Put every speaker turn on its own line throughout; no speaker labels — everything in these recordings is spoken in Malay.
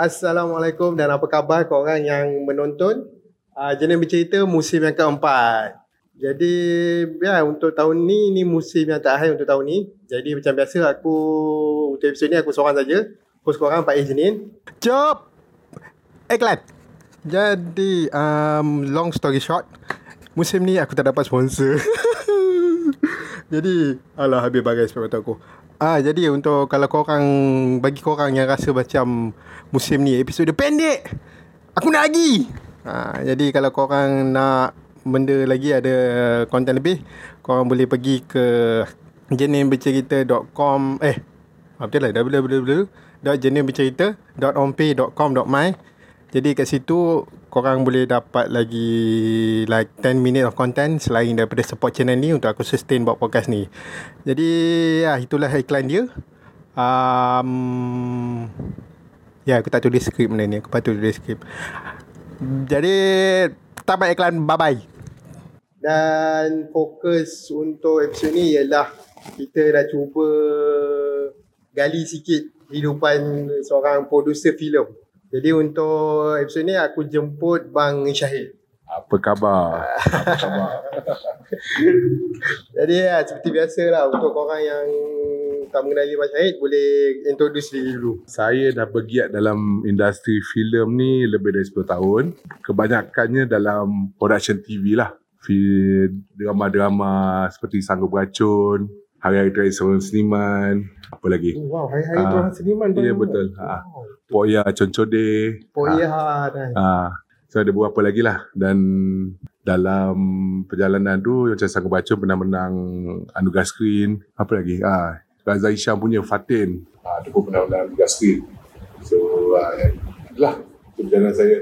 Assalamualaikum dan apa khabar korang yang menonton? Uh, Jenis Bercerita musim yang keempat. Jadi ya untuk tahun ni, ni musim yang terakhir untuk tahun ni. Jadi macam biasa aku, untuk episod ni aku seorang saja. Host korang Pak Iznin Jom Iklan! Jadi um, long story short Musim ni aku tak dapat sponsor. Jadi Alah habis bagai sebab aku Ah jadi untuk kalau korang bagi korang yang rasa macam musim ni episod pendek, aku nak lagi. Ah jadi kalau korang nak benda lagi ada konten lebih, korang boleh pergi ke jenisbercerita.com eh betul lah www.jenisbercerita.onpay.com.my jadi kat situ korang boleh dapat lagi like 10 minute of content selain daripada support channel ni untuk aku sustain buat podcast ni. Jadi ya itulah iklan dia. Um, ya aku tak tulis skrip benda ni. Aku patut tulis skrip. Jadi tamat iklan. Bye bye. Dan fokus untuk episod ni ialah kita dah cuba gali sikit kehidupan seorang producer filem. Jadi untuk episod ni aku jemput Bang Syahid.
Apa khabar? Apa khabar?
Jadi ya, seperti biasa lah untuk korang yang tak mengenali Bang Syahid boleh introduce diri dulu.
Saya dah bergiat dalam industri filem ni lebih dari 10 tahun. Kebanyakannya dalam production TV lah. Drama-drama seperti Sanggup Beracun, Hari-Hari Terakhir Seorang Seniman, apa lagi?
Oh, wow, Hari-Hari uh, Seniman.
Ya, betul. Wow. Uh, Poya Concode.
Poya ha. Nice.
Ha. So ada beberapa lagi lah. Dan dalam perjalanan tu macam Sanggup Baca pernah menang Anugerah Screen. Apa lagi? Ha. Raza Isham punya Fatin. Ha, dia pun pernah menang Anugerah Screen. So ha, itulah perjalanan saya.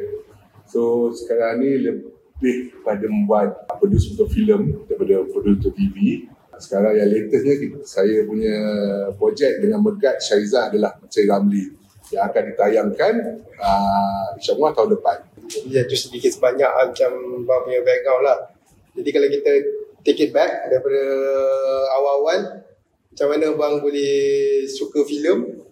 So sekarang ni lebih pada membuat produce untuk filem daripada produce untuk TV. Sekarang yang latestnya saya punya projek dengan Megat Syariza adalah Mencari Ramli yang akan ditayangkan uh, insyaAllah tahun depan.
Ya, tu sedikit sebanyak macam Bang punya background lah. Jadi kalau kita take it back daripada awal-awal, macam mana Bang boleh suka filem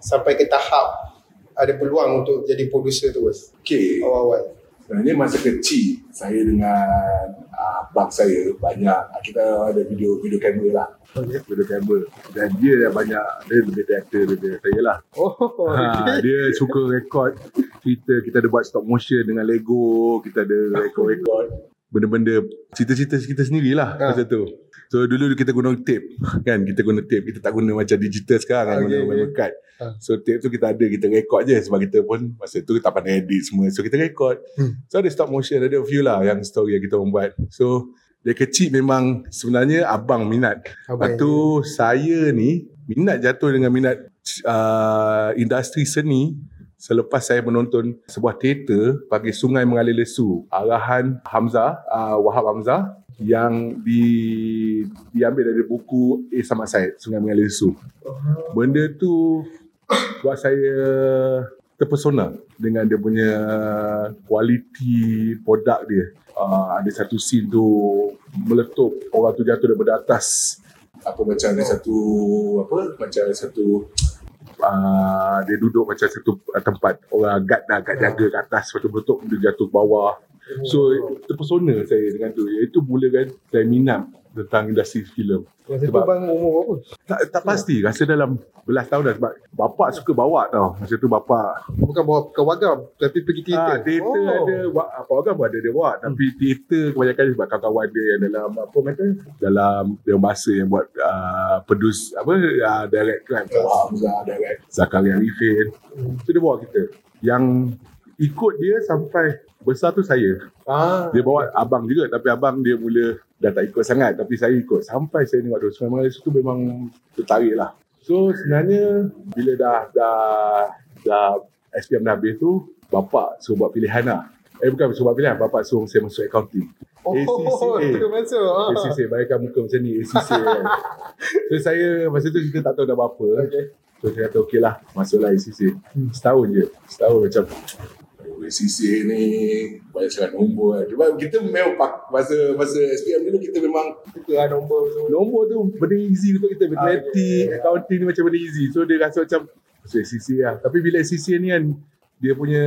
sampai ke tahap ada peluang untuk jadi producer tu?
Okay.
Awal-awal.
Sebenarnya masa kecil saya dengan uh, abang saya banyak kita ada video video kamera lah. Okay. Video kamera. Dan dia dah banyak dia lebih director daripada saya lah.
Oh,
ha, okay. dia suka rekod cerita kita ada buat stop motion dengan Lego, kita ada rekod-rekod benda-benda cerita-cerita kita sendirilah ha. masa tu. So dulu kita guna tape kan kita guna tape kita tak guna macam digital sekarang kan okay, guna okay. memory card. Ha. So tape tu kita ada kita record je sebab kita pun masa tu tak pandai edit semua. So kita record. Hmm. So ada stop motion ada a few lah yang story yang kita buat. So dia kecil memang sebenarnya abang minat. Lepas tu saya ni minat jatuh dengan minat uh, industri seni selepas saya menonton sebuah teater bagi Sungai Mengalir Lesu arahan Hamzah uh, Wahab Hamzah yang di diambil dari buku A. Samad Said, Sungai Mengalir Su. Benda tu buat saya terpesona dengan dia punya kualiti produk dia. Uh, ada satu scene tu meletup orang tu jatuh daripada atas apa macam ada satu apa macam ada satu uh, dia duduk macam satu tempat. Orang guard dah guard jaga kat atas tu meletup dia jatuh ke bawah So terpesona saya dengan tu Itu mulakan saya minat tentang industri filem.
Masa sebab tu bang umur berapa?
Tak, tak pasti. Rasa dalam belas tahun dah sebab bapak suka bawa tau. Masa tu bapak.
Bukan bawa ke wagam tapi pergi teater.
Ah, teater oh. ada. Apa wagam pun ada dia buat. Hmm. Tapi teater kebanyakan sebab kawan-kawan dia yang dalam apa kata? Dalam yang bahasa yang buat uh, produce apa uh, direct kan. Oh. Hamzah direct. Zakaria Arifin. Hmm. So dia bawa kita. Yang ikut dia sampai besar tu saya. Ah. Dia bawa abang juga tapi abang dia mula dah tak ikut sangat tapi saya ikut sampai saya tengok tu Sungai Malaysia tu memang tertarik lah. So sebenarnya bila dah dah dah SPM dah habis tu bapak suruh buat pilihan lah. Eh bukan suruh buat pilihan, bapak suruh saya masuk accounting.
Oh, ACCA. tu masuk. Ah.
ACCA, bayarkan muka macam ni, ACCA kan. So saya masa tu kita tak tahu dah apa. Okay. So saya kata okey lah, masuklah ACCA. Hmm. Setahun je. Setahun macam CCA ni banyak sangat nombor kan. Sebab kita memang pak, masa masa SPM dulu kita memang
kita lah nombor tu.
Nombor tu benda easy untuk kita. Matematik, ah, accounting ni macam benda easy. So dia rasa macam masuk CCA lah. Tapi bila CCA ni kan dia punya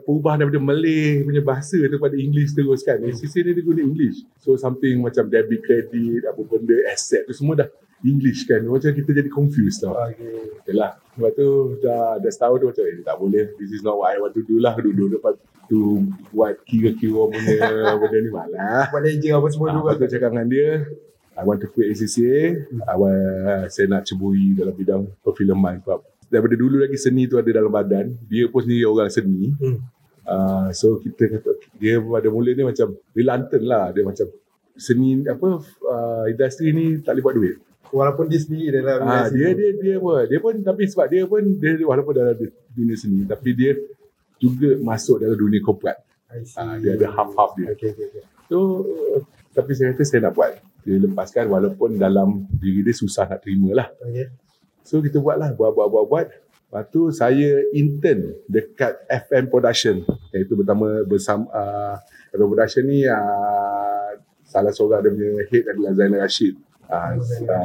perubahan daripada Malay punya bahasa tu pada English terus kan. SCC ni dia guna English. So something macam debit credit, apa benda, asset tu semua dah English kan. Macam kita jadi confused tau.
Okay.
Okay lah. Lepas tu dah, dah setahun tu macam eh, tak boleh. This is not what I want to do lah. Duduk depan tu buat kira-kira punya benda ni malah.
Buat ledger apa semua
Ah,
dulu
Lepas tu cakap dengan dia, I want to quit ACCA. I want, saya nak ceburi dalam bidang perfilman. Sebab daripada dulu lagi seni tu ada dalam badan. Dia pun sendiri orang seni.
Hmm.
Uh, so kita kata, dia pada mula ni macam reluctant lah. Dia macam seni apa uh, industri ni tak boleh buat duit.
Walaupun dia sendiri dalam
Ah, dia
tu.
dia dia pun dia pun tapi sebab dia pun dia walaupun dalam dunia seni tapi dia juga masuk dalam dunia korporat. Ah, dia ada half-half dia.
Okay, okay, okay.
So tapi saya kata saya nak buat. Dia lepaskan walaupun dalam diri dia susah nak terima lah.
Okay.
So kita buat lah, buat, buat, buat, buat. Lepas tu saya intern dekat FM Production. Iaitu pertama bersama uh, FM Production ni uh, salah seorang dia punya head adalah Zainal Rashid. Uh,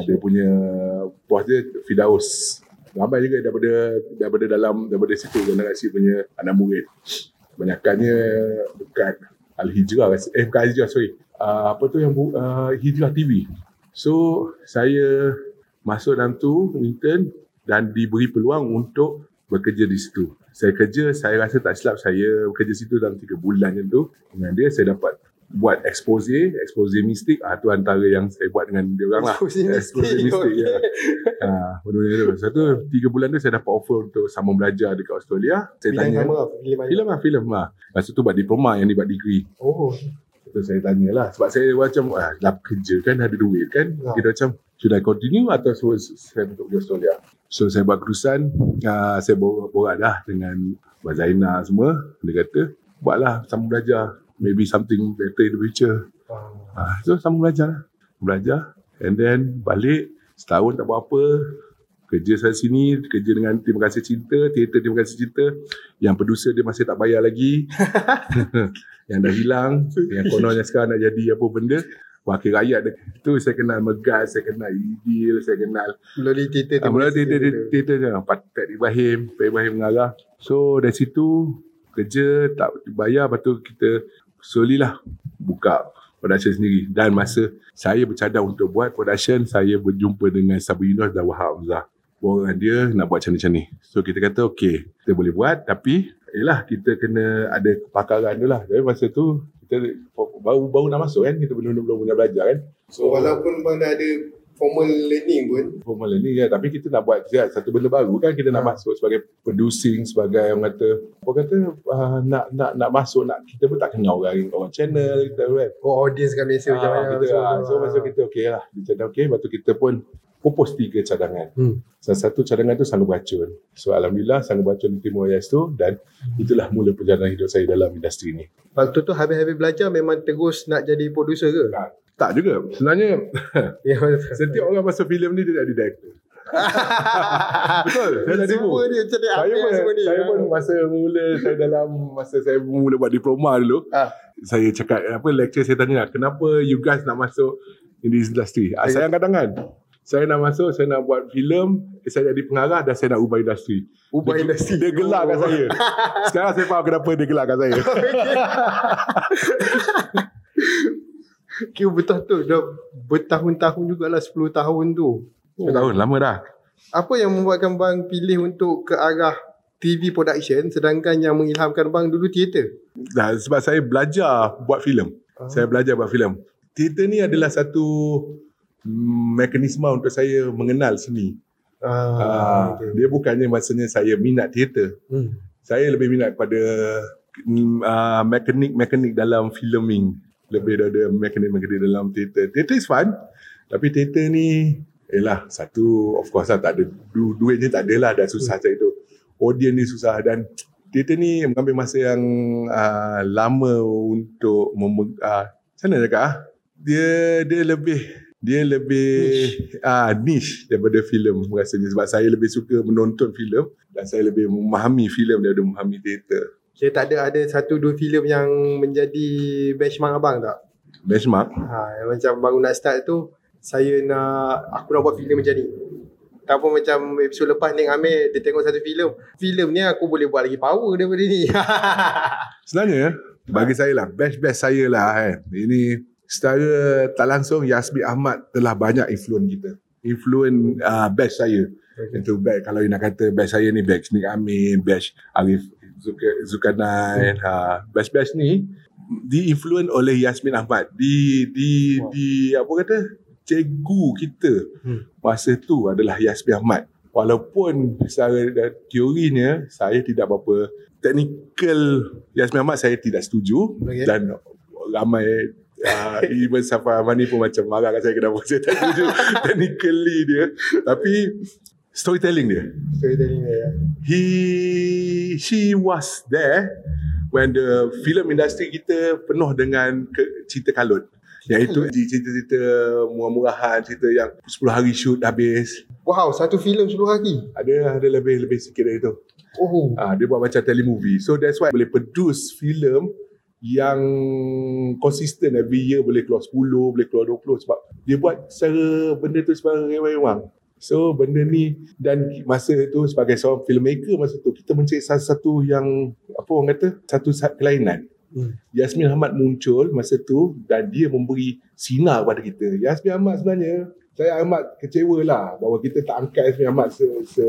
dia punya bos dia Fidaus. Ramai juga daripada daripada dalam daripada situ Rashid punya anak murid. Kebanyakannya dekat Al-Hijrah. Eh bukan Al-Hijrah sorry. Uh, apa tu yang uh, Hijrah TV. So saya masuk dalam tu intern dan diberi peluang untuk bekerja di situ. Saya kerja, saya rasa tak silap saya bekerja situ dalam 3 bulan macam tu. Dengan dia saya dapat buat expose, expose mistik. Ah tu antara yang saya buat dengan dia orang lah.
Expose mistik, okay.
ya. Ah, benda tu. Satu 3 bulan tu saya dapat offer untuk sambung belajar dekat Australia. Saya
Bidang
tanya
sama lah. Filem mana?
filem lah filem lah. Masa tu buat diploma yang dibuat degree.
Oh.
So saya tanya lah Sebab saya macam ah, Dah kerja kan Ada duit kan
Ya.
Kita macam Should I continue Atau so, saya untuk Australia So saya buat keputusan uh, Saya borak dah Dengan Mbak Zainal semua Dia kata Buatlah Sambung belajar Maybe something better in the future.
Ah.
uh, So sambung belajar. Lah Belajar And then Balik Setahun tak buat apa Kerja sana sini Kerja dengan Terima Kasih Cinta Teater Terima Kasih Cinta. Yang producer dia masih tak bayar lagi. Yang dah hilang yang kononnya sekarang nak jadi apa benda wakil rakyat dia. tu saya kenal Megas saya kenal Idil saya kenal
Melalui teater
uh, mula teater teater je. Pat Ibrahim Pak Ibrahim mengarah. So dari situ kerja tak dibayar lepas tu kita slowly lah buka production sendiri. Dan masa saya bercadang untuk buat production saya berjumpa dengan Sabu Yunus dan Wahab Hamzah. Orang dia nak buat macam ni so kita kata okay kita boleh buat. Tapi Yelah kita kena ada kepakaran tu lah. Jadi masa tu kita baru baru nak masuk kan kita belum belum belum belajar kan.
So walaupun mana ada formal learning pun.
Formal ni ya. Tapi kita nak buat ya, satu benda baru kan. Kita nak
Ha.
masuk sebagai producing sebagai orang kata orang kata uh, nak nak nak masuk nak kita pun tak kenal orang orang channel kita kan.
Oh audience Malaysia macam
Ah,
mana
kita, ah, so masa
Ah.
kita okey lah. Dia cakap okey lepas tu kita pun propose tiga cadangan.
Hmm.
salah satu cadangan tu sanggup beracun so Alhamdulillah sanggup beracun diterima OIS tu dan itulah mula perjalanan hidup saya dalam industri ni.
Waktu tu habis-habis belajar memang terus nak jadi producer ke?
tak juga. Sebenarnya
Ya.
setiap orang masuk filem ni dia jadi director betul. Saya tak tipu
Semua dia macam dia
saya pun,
semua ni.
saya pun masa mula saya dalam masa saya mula buat diploma dulu
Ah.
saya cakap apa lecture saya tanya kenapa you guys nak masuk in this industry? Ah, saya angkat tangan saya nak masuk saya nak buat filem saya jadi pengarah dan saya nak ubah industri.
Ubah
dia,
industri.
dia gelak kat saya. Sekarang saya faham kenapa dia gelak kat saya
Kira betul tu dah bertahun-tahun jugalah 10 tahun tu.
saya tahu lama dah
Apa yang membuatkan bang pilih untuk ke arah TV production sedangkan yang mengilhamkan bang dulu teater?
Dah, sebab saya belajar buat filem.
Ah.
Saya belajar buat filem. Teater ni adalah satu mekanisme untuk saya mengenal seni. Ah,
Ah, okay.
Dia bukannya maksudnya saya minat teater.
Hmm.
Saya lebih minat pada mm, uh, mekanik-mekanik dalam filming. Lebih daripada mekanik-mekanik dalam teater. Teater is fun. Tapi teater ni, yelah satu of course lah tak ada, du, duitnya tak ada lah dah susah cari tu. Audience ni susah dan teater ni mengambil masa yang uh, lama untuk mem- uh, macam mana cakap ah? Dia dia lebih dia lebih ah niche daripada filem rasanya sebab saya lebih suka menonton filem dan saya lebih memahami filem daripada memahami teater.
Saya tak ada ada satu dua filem yang menjadi benchmark abang tak?
Benchmark
Ha, macam baru nak start tu saya nak aku nak buat filem macam ni. Tak pun macam episod lepas Nik Amir Dia tengok satu filem Filem ni aku boleh buat lagi power daripada ni
Sebenarnya bagi saya lah best-best saya lah kan. Ini secara tak langsung Yasmin Ahmad telah banyak influence kita. Influence uh, best saya. Okay. Itu best kalau you nak kata best saya ni best Nick Amin, best Arif Zulkarnain, hmm. ha, best-best ni di influence oleh Yasmin Ahmad. Di di wow. di apa kata? Cikgu kita hmm. masa tu adalah Yasmin Ahmad. Walaupun secara teorinya saya tidak berapa technical Yasmin Ahmad saya tidak setuju okay. dan ramai uh, even Safa Amani pun macam marah kat saya kenapa saya tak setuju technically dia tapi storytelling dia
storytelling dia ya.
he she was there when the film industry kita penuh dengan ke, cerita kalut Iaitu cerita-cerita murah-murahan, cerita yang 10 hari shoot habis.
Wow, satu filem 10 hari?
Ada ada lebih lebih sikit dari itu.
Oh.
Ah, dia buat macam telemovie. So that's why boleh produce filem yang konsisten every year boleh keluar 10, boleh keluar 20 sebab dia buat secara benda tu sebagai rewang. So benda ni dan masa tu sebagai seorang filmmaker masa tu kita mencari satu yang apa orang kata satu kelainan. Hmm. Yasmin Ahmad muncul masa tu dan dia memberi sinar kepada kita. Yasmin Ahmad sebenarnya saya amat kecewa lah bahawa kita tak angkat Yasmin Ahmad se, se,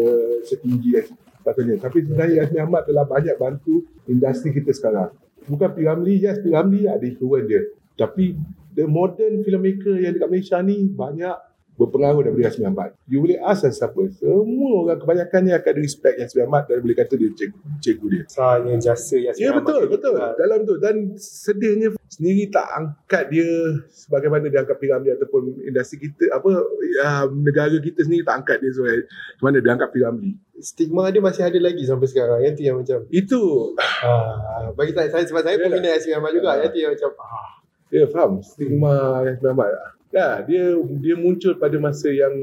setinggi sepatutnya. Tapi sebenarnya Yasmin Ahmad telah banyak bantu industri kita sekarang. Bukan P. Ramlee, yes P. Ramlee ada influence dia. Tapi the modern filmmaker yang dekat Malaysia ni banyak berpengaruh daripada Yasmin Ahmad. You boleh ask siapa. Semua orang kebanyakannya akan respect Yasmin Ahmad dan boleh kata dia cikgu, cikgu dia.
Soalnya jasa Yasmin
ya, Ahmad. Ya betul, betul. Juga. Dalam tu. Dan sedihnya sendiri tak angkat dia sebagaimana dia angkat Piram dia ataupun industri kita, apa uh, negara kita sendiri tak angkat dia sebagai mana dia angkat Piram dia.
Stigma dia masih ada lagi sampai sekarang. Yang tu yang macam.
Itu.
Uh, bagi saya, saya sebab saya pun minat Yasmin Ahmad juga. Yang tu yang macam. Ah.
Ya faham. Stigma Yasmin Ahmad. Ya, dia dia muncul pada masa yang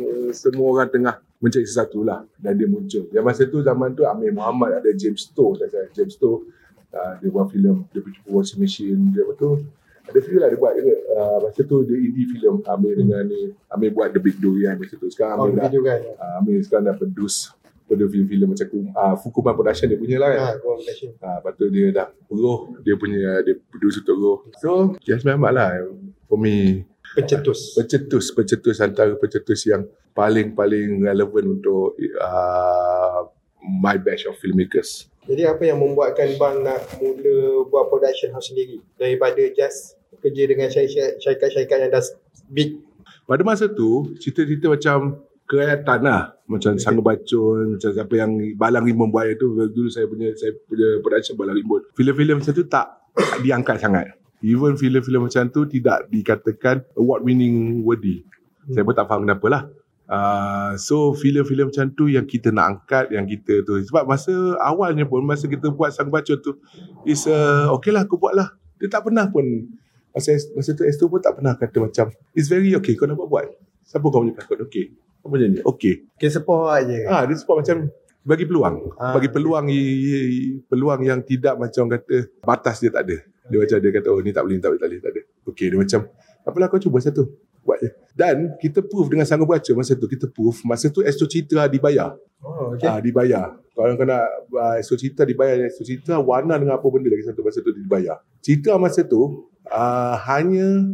uh, semua orang tengah mencari sesuatu lah. Dan dia muncul. Yang masa tu zaman tu Amir Muhammad ada James Stowe tak saya James Stowe uh, dia buat filem dia pergi washing machine dia betul ada filem lah dia buat juga. Uh, masa tu dia indie filem Amir dengan ni. Amir buat The Big Durian masa tu. Sekarang Amir oh, dah uh, Amir sekarang dah produce pada filem-filem macam uh, Fukuman Production dia punya lah kan. Ha, Production. Uh, lepas tu dia dah peruh dia punya dia produce untuk peruh. So, Jasmine Ahmad lah for me
pencetus
pencetus pencetus antara pencetus yang paling-paling relevan untuk uh, my batch of filmmakers
jadi apa yang membuatkan bang nak mula buat production house sendiri daripada just kerja dengan syarikat-syarikat yang dah big
pada masa tu cerita-cerita macam kerajaan lah macam okay. Sanggup Bacun macam siapa yang Balang Rimbun buat itu dulu saya punya saya punya production Balang Rimbun filem-filem macam tu tak diangkat sangat Even filem-filem macam tu tidak dikatakan award winning worthy. Hmm. Saya pun tak faham kenapa lah. Uh, so filem-filem macam tu yang kita nak angkat yang kita tu sebab masa awalnya pun masa kita buat sang baca tu is uh, okay lah aku buat lah dia tak pernah pun masa, masa tu S2 pun tak pernah kata macam it's very okay kau nak buat buat siapa kau punya pelakon okay apa macam ni okay
okay support je
ah, dia support macam bagi peluang ah, bagi peluang okay. peluang yang tidak macam kata batas dia tak ada dia macam dia kata oh ni tak boleh, ni tak boleh, tak boleh, tak boleh. Okay, dia macam apalah kau cuba satu. Buat je. Dan kita proof dengan sanggup baca masa tu. Kita proof masa tu Astro Citra dibayar. Oh, okay. Ah, dibayar. Kalau kau nak uh, Astro Citra dibayar, Astro Citra warna dengan apa benda lagi satu masa tu dibayar. Citra masa tu uh, hanya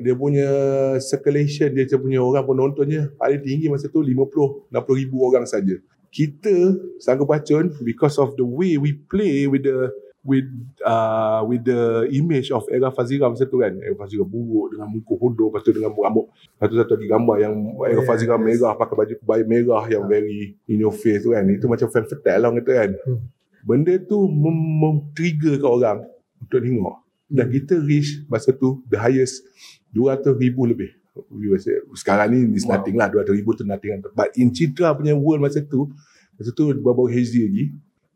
dia punya circulation, dia punya orang penontonnya paling tinggi masa tu 50, 60 ribu orang saja. Kita sanggup bacun because of the way we play with the with uh, with the image of era Fazira masa tu kan era Fazira buruk dengan muka hodoh lepas tu dengan rambut satu-satu lagi gambar yang era yeah, Fazira yes. merah pakai baju kebaya merah yang very in your face tu kan itu macam fan fatale lah kata kan hmm. benda tu mem-trigger kat orang untuk tengok dan kita reach masa tu the highest 200 ribu lebih. Sekarang ni is nothing wow. lah 200 ribu tu nothing but in Citra punya world masa tu masa tu baru-baru HD lagi.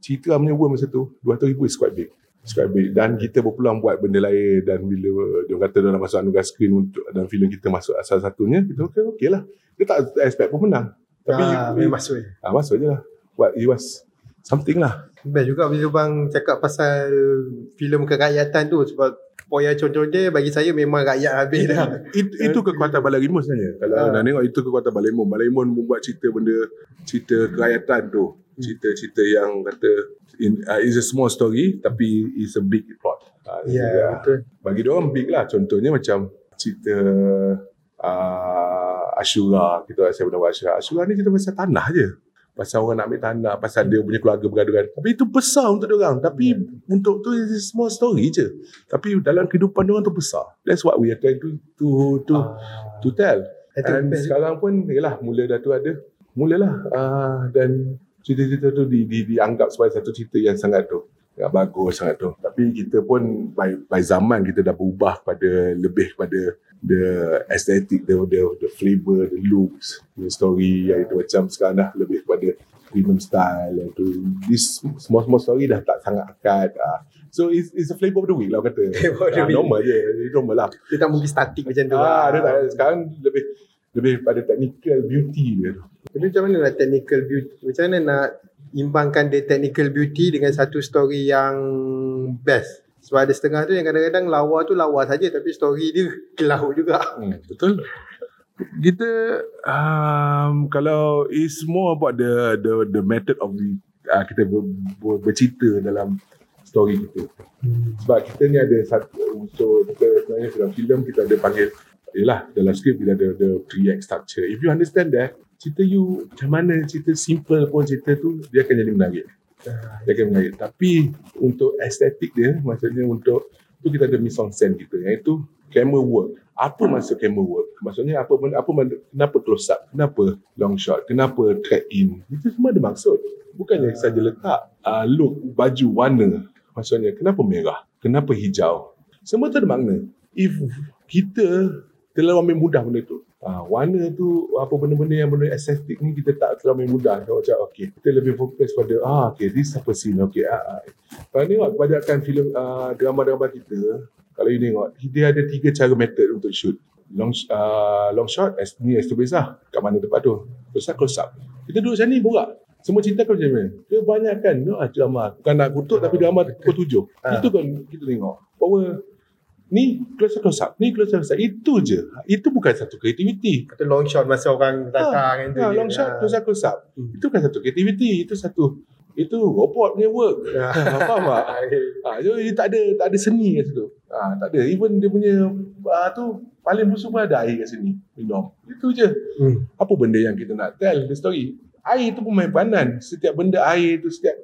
Citra punya world masa tu 200 ribu is quite big. It's quite big. Dan kita berpeluang buat benda lain. Dan bila dia kata dia nak masuk anugerah screen untuk dan filem kita masuk asal satunya kita okay, okay lah. Dia tak expect pun menang.
Tapi ah, dia masuk je.
Ah, masuk je lah. But it was something lah.
Best juga bila bang cakap pasal filem kerakyatan tu sebab Poya contoh dia bagi saya memang rakyat habis dah.
It, itu kekuatan Balaimun sebenarnya. Kalau
Ah.
nak tengok itu kekuatan Balaimun. Balaimun membuat cerita benda cerita kerakyatan tu. Cerita-cerita yang kata in, uh, is a small story tapi is a big plot. Uh,
Ya, betul.
Bagi dia orang big lah. Contohnya macam cerita uh, Ashura. Kita rasa benda Ashura. Ashura ni cerita pasal tanah je. Pasal orang nak ambil tanah. Pasal dia punya keluarga bergaduhan. Tapi itu besar untuk dia orang. Tapi untuk tu is a small story je. Tapi dalam kehidupan dia orang tu besar. That's what we are trying to to to
Ah,
to tell. And sekarang pun yalah mula dah tu ada. Mulalah uh, dan cerita-cerita tu di, di, dianggap sebagai satu cerita yang sangat tu yang bagus sangat tu. Tapi kita pun by, by zaman kita dah berubah pada lebih pada the aesthetic, the, the, the flavor, the looks, the story yang itu macam sekarang dah lebih kepada premium style yang tu. This small-small story dah tak sangat akad. Uh, so it's, it's a flavor of the week lah kata.
Flavor of the
Ah,
week.
normal je. Normal lah.
Dia tak mungkin statik macam tu.
Ah,
lah.
dia tak sekarang lebih lebih pada technical beauty dia tu.
Tapi macam mana nak technical beauty? Macam mana nak imbangkan the technical beauty dengan satu story yang best? Sebab ada setengah tu yang kadang-kadang lawa tu lawa saja tapi story dia kelau juga.
Hmm, betul. Kita um, kalau is more about the the the method of the uh, kita ber, ber, bercerita dalam story kita. Sebab kita ni ada satu unsur kita sebenarnya dalam filem kita ada panggil Yelah, dalam skrip kita ada, ada three act structure. If you understand that, cerita you macam mana cerita simple pun cerita tu, dia akan jadi menarik. Dia akan menarik. Tapi untuk estetik dia, maksudnya untuk tu kita ada mise en scène kita. Yang itu camera work. Apa maksud camera work? Maksudnya apa apa benda, kenapa close up? Kenapa long shot? Kenapa track in? Itu semua ada maksud. Bukannya saja letak uh, look, baju, warna. Maksudnya kenapa merah? Kenapa hijau? Semua tu ada makna. If kita terlalu ambil mudah benda tu. Ha, warna tu apa benda-benda yang benda estetik ni kita tak terlalu mudah. Kita macam okay, kita lebih fokus pada ah okay, this apa scene okay. Ah, ah. Kalau tengok kebanyakan filem uh, drama-drama kita, kalau you tengok, dia ada tiga cara method untuk shoot. Long uh, long shot, as, ni as tu besar. Kat mana tempat tu? Close up, close up. Kita duduk macam ni, borak. Semua cerita kau macam mana? Kebanyakan no, drama. Bukan nak kutuk tapi drama pukul tujuh.
Ah.
Itu kan kita tengok. Bahawa ni close up, close up. Ni close up, close up. Itu je. Itu bukan satu kreativiti.
Atau long shot masa orang datang kan tu.
Ha, long shot,
Ah.
close up, close up.
Hmm.
Itu bukan satu kreativiti. Itu satu itu robot punya work.
Ah.
Ha, faham tak? Ha, so, dia tak ada tak ada seni kat situ. Ha, tak ada. Even dia punya uh, tu paling busuk pun ada air kat sini. Minum. Itu je.
Hmm.
Apa benda yang kita nak tell the story? Air tu pun main peranan. Setiap benda air tu setiap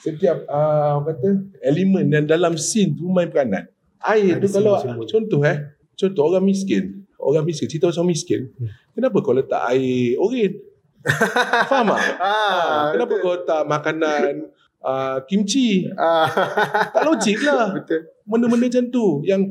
setiap uh, kata elemen yang dalam scene tu main peranan. Air tu kalau
simbol-simbol.
contoh eh, contoh orang miskin, orang miskin, cerita pasal orang miskin.
Hmm.
Kenapa kau letak air oren? Faham tak?
Ah,
Kenapa
betul.
kau letak makanan uh, kimchi?
Ah.
Tak logik lah.
betul.
Benda-benda macam tu yang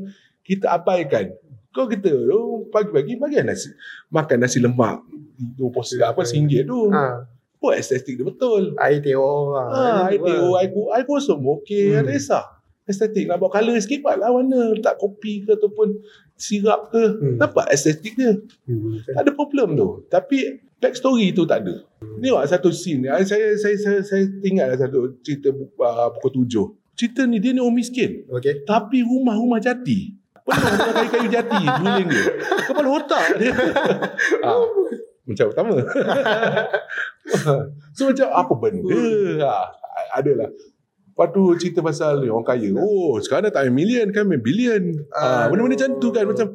kita abaikan. Kau kita oh, pagi-pagi bagi nasi makan nasi lemak. Dua porsi apa singgit tu.
Ah.
Buat estetik dia betul.
Air teo lah.
Ha, air teo, air, air kosong okey,
Hmm.
ada kisah. Estetik nak buat colour sikit lah warna. Letak kopi ke ataupun sirap ke.
Hmm.
Nampak estetik dia.
Hmm.
Tak ada problem tu. Tapi backstory tu tak ada. Ni awak satu scene. Ah, Saya saya saya, saya tinggal satu cerita uh, pukul tujuh. Cerita ni dia ni orang miskin.
Okay.
Tapi rumah-rumah jati. Penuh dengan kayu-kayu jati guling dia. Kepala otak dia. ah, macam pertama. so macam apa benda? Ah, adalah. Lepas tu cerita pasal ni, orang kaya. Oh, sekarang dah tak main million kan main billion. Ah,
Ah.
benda-benda macam tu kan macam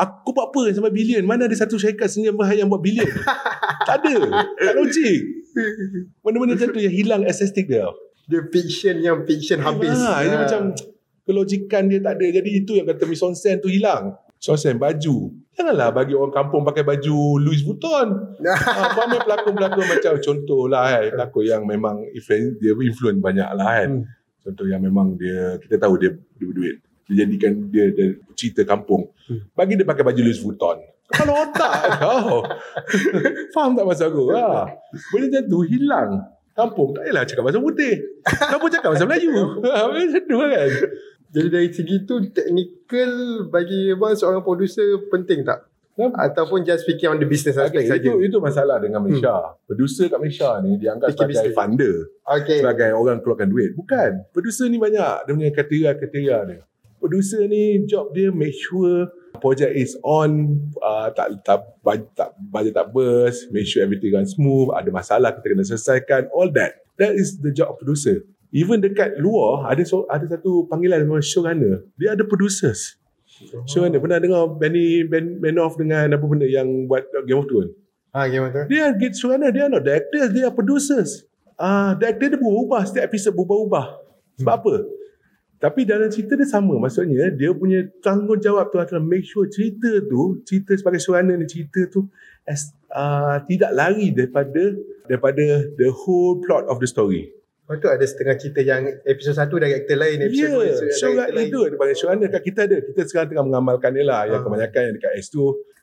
Aku buat apa sampai bilion? Mana ada satu syarikat sendiri yang buat bilion? tak ada. Tak logik. Benda-benda macam tu yang hilang estetik dia.
Dia fiction yang fiction habis.
Ha, ini
Ah.
macam kelojikan dia tak ada. Jadi itu yang kata scène tu hilang. Mise en scène baju. Janganlah bagi orang kampung pakai baju Louis Vuitton. ha, ramai pelakon-pelakon macam contoh lah kan. Pelakon yang memang influence, dia influence banyak lah kan.
Hmm.
Contoh yang memang dia, kita tahu dia berduit. Dia jadikan dia, dia cerita kampung.
Hmm.
Bagi dia pakai baju Louis Vuitton. Kalau otak kau. Faham tak maksud aku? Ha. Benda macam tu hilang. Kampung tak payahlah cakap bahasa putih. Kampung cakap bahasa Melayu. Ha, macam tu kan.
Jadi dari segi tu technical bagi abang seorang producer penting tak? Ataupun just fikir on the business aspect
Okay,
saja.
itu itu masalah dengan Malaysia. Hmm. Producer kat Malaysia ni dianggap
Fikir
sebagai
bisnes.
funder,
Okay.
sebagai orang keluarkan duit. Bukan. Producer ni banyak dia punya kriteria-kriteria dia. Producer ni job dia make sure project is on, uh, tak tak budget tak budget tak burst, make sure everything run smooth, ada masalah kita kena selesaikan, all that. That is the job of producer. Even dekat luar ada so, ada satu panggilan nama showrunner. Dia ada producers. Showrunner pernah dengar Benny Ben Benoff dengan apa benda yang buat Game of Thrones?
Ha, gimana tu?
Dia get showrunner, dia are not the actors, they are producers. Ah, uh, the actor dia berubah, setiap episod berubah-ubah. Sebab apa? Tapi dalam cerita dia sama. Maksudnya dia punya tanggungjawab tu adalah make sure cerita tu, cerita sebagai showrunner ni cerita tu as, uh, tidak lari daripada daripada the whole plot of the story.
Lepas tu ada setengah cerita yang episod 1 dari aktor lain,
Ya,
episod 2
yeah,
dari
showrunner
aktor lain.
itu dia panggil showrunner kat kita ada. Kita sekarang tengah mengamalkan dia lah. Yang
Ah.
kebanyakan yang dekat S2,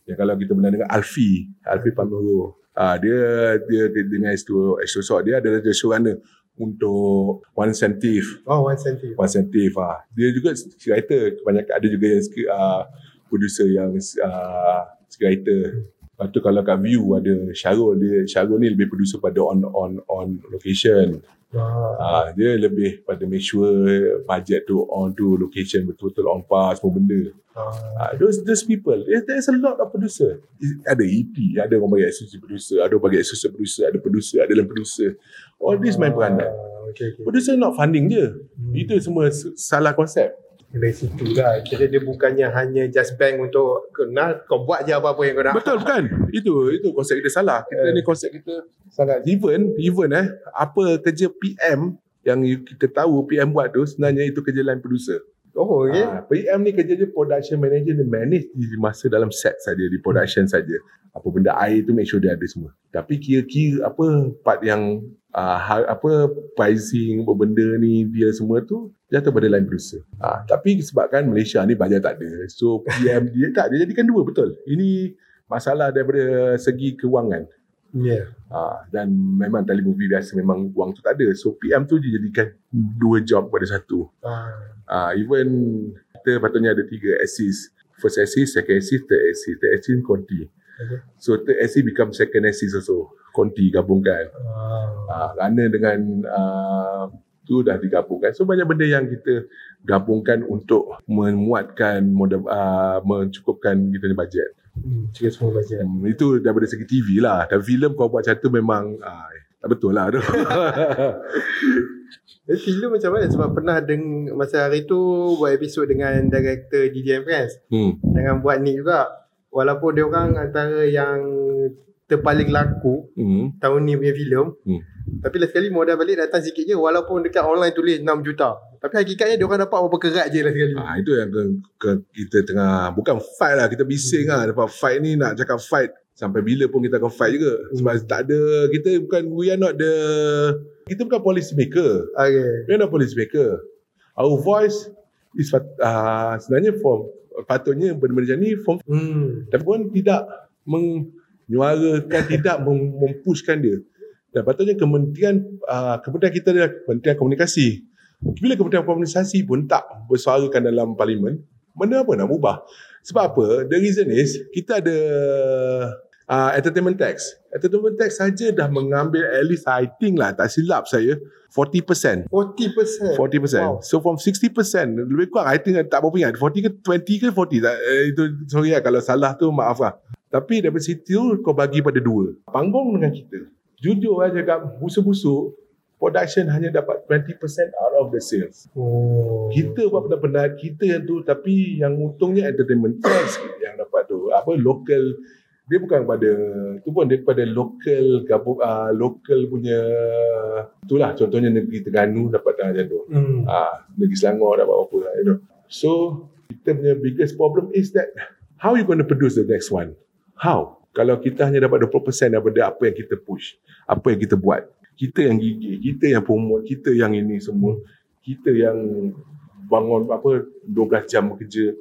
yang kalau kita pernah dengar Alfi, Alfi Pamuro. Ah dia dia dengan S2 S2 Sok dia adalah dia showrunner untuk One Sentif.
Oh, one centi.
One Sentif ah. Dia juga writer kebanyakan ada juga yang uh, producer yang uh, writer. Lepas tu kalau kat View ada Syarul dia Syarul ni lebih producer pada on on on location. Ah, dia lebih pada make sure budget tu on tu location betul-betul on par semua benda.
Ah.
Ah, those those people, there- there's a lot of producer. Ada EP, ada orang bagi associate producer, ada orang bagi associate producer, ada producer, ada dalam producer. All this main peranan.
Ah, Okay, okay.
Producer not funding je.
Hmm.
Itu semua salah konsep.
Dari situ lah. Kira dia bukannya hanya just bank untuk kenal, kau buat je apa-apa yang kau nak.
Betul bukan? Itu itu konsep kita salah. Kita
Eh.
ni konsep kita sangat even even eh apa kerja PM yang kita tahu PM buat tu sebenarnya itu kerja line producer.
Oh, okay.
Ah, PM ni kerja dia production manager dia manage di masa dalam set saja di production saja. Apa benda air tu make sure dia ada semua. Tapi kira-kira apa part yang uh, apa pricing apa benda ni dia semua tu jatuh pada line producer. Ah, tapi sebabkan Malaysia ni bajet tak ada. So PM dia tak dia jadikan dua betul. Ini masalah daripada segi kewangan.
Yeah.
Ah, dan memang telemovie biasa memang wang tu tak ada. So PM tu dia jadikan dua job pada satu.
Ah.
Uh, even kita patutnya ada tiga assist. First assist, second assist, third assist. Third assist Conti.
Okay.
So third assist become second assist also. Conti gabungkan.
Ah.
Uh, kerana dengan uh, tu dah digabungkan. So banyak benda yang kita gabungkan untuk memuatkan, modal, uh, mencukupkan kita punya bajet.
Hmm, cakap semua baca.
Hmm, itu daripada segi TV lah. Dan filem kau buat macam tu memang uh, tak betul lah tu.
Eh, filem macam mana? Sebab pernah deng masa hari tu buat episod dengan director DJ Friends.
hmm.
Dengan buat ni juga. Walaupun dia orang antara yang terpaling laku
Hmm.
tahun ni punya filem.
Hmm.
Tapi last sekali modal balik datang sikit je walaupun dekat online tulis 6 juta. Tapi hakikatnya dia orang dapat berapa kerat je last sekali.
Ah itu yang ke, ke, kita tengah bukan fight lah kita bising lah dapat fight ni nak cakap fight sampai bila pun kita akan fight juga sebab tak ada kita bukan we are not the kita bukan policy maker
Okay.
we are not policy maker our voice is uh, sebenarnya form patutnya benda-benda macam ni form
Hmm.
tapi pun tidak menyuarakan tidak mem- mempushkan dia dan patutnya kementerian uh, kementerian kita adalah kementerian komunikasi bila kementerian komunikasi pun tak bersuarakan dalam parlimen benda apa nak ubah sebab apa the reason is kita ada uh, entertainment tax entertainment tax saja dah mengambil at least I think lah tak silap saya 40%
40%.
40%.
Wow.
So from 60% lebih kurang I think tak berapa ingat 40 ke 20 ke 40 tak, eh, itu sorry lah kalau salah tu maaf lah. Tapi daripada situ kau bagi pada dua. Panggung dengan kita. Jujur lah cakap busuk-busuk production hanya dapat 20% out of the sales.
Oh.
Kita pernah pernah kita yang tu tapi yang untungnya entertainment tax yang dapat tu apa local dia bukan pada tu pun dia kepada local gabung uh, local punya itulah contohnya negeri Terengganu dapat macam tu
Hmm.
ah negeri Selangor dapat apa you know so kita punya biggest problem is that how you going to produce the next one how? Kalau kita hanya dapat 20% daripada apa yang kita push apa yang kita buat kita yang gigih kita yang promote kita yang ini semua kita yang bangun apa 12 jam bekerja.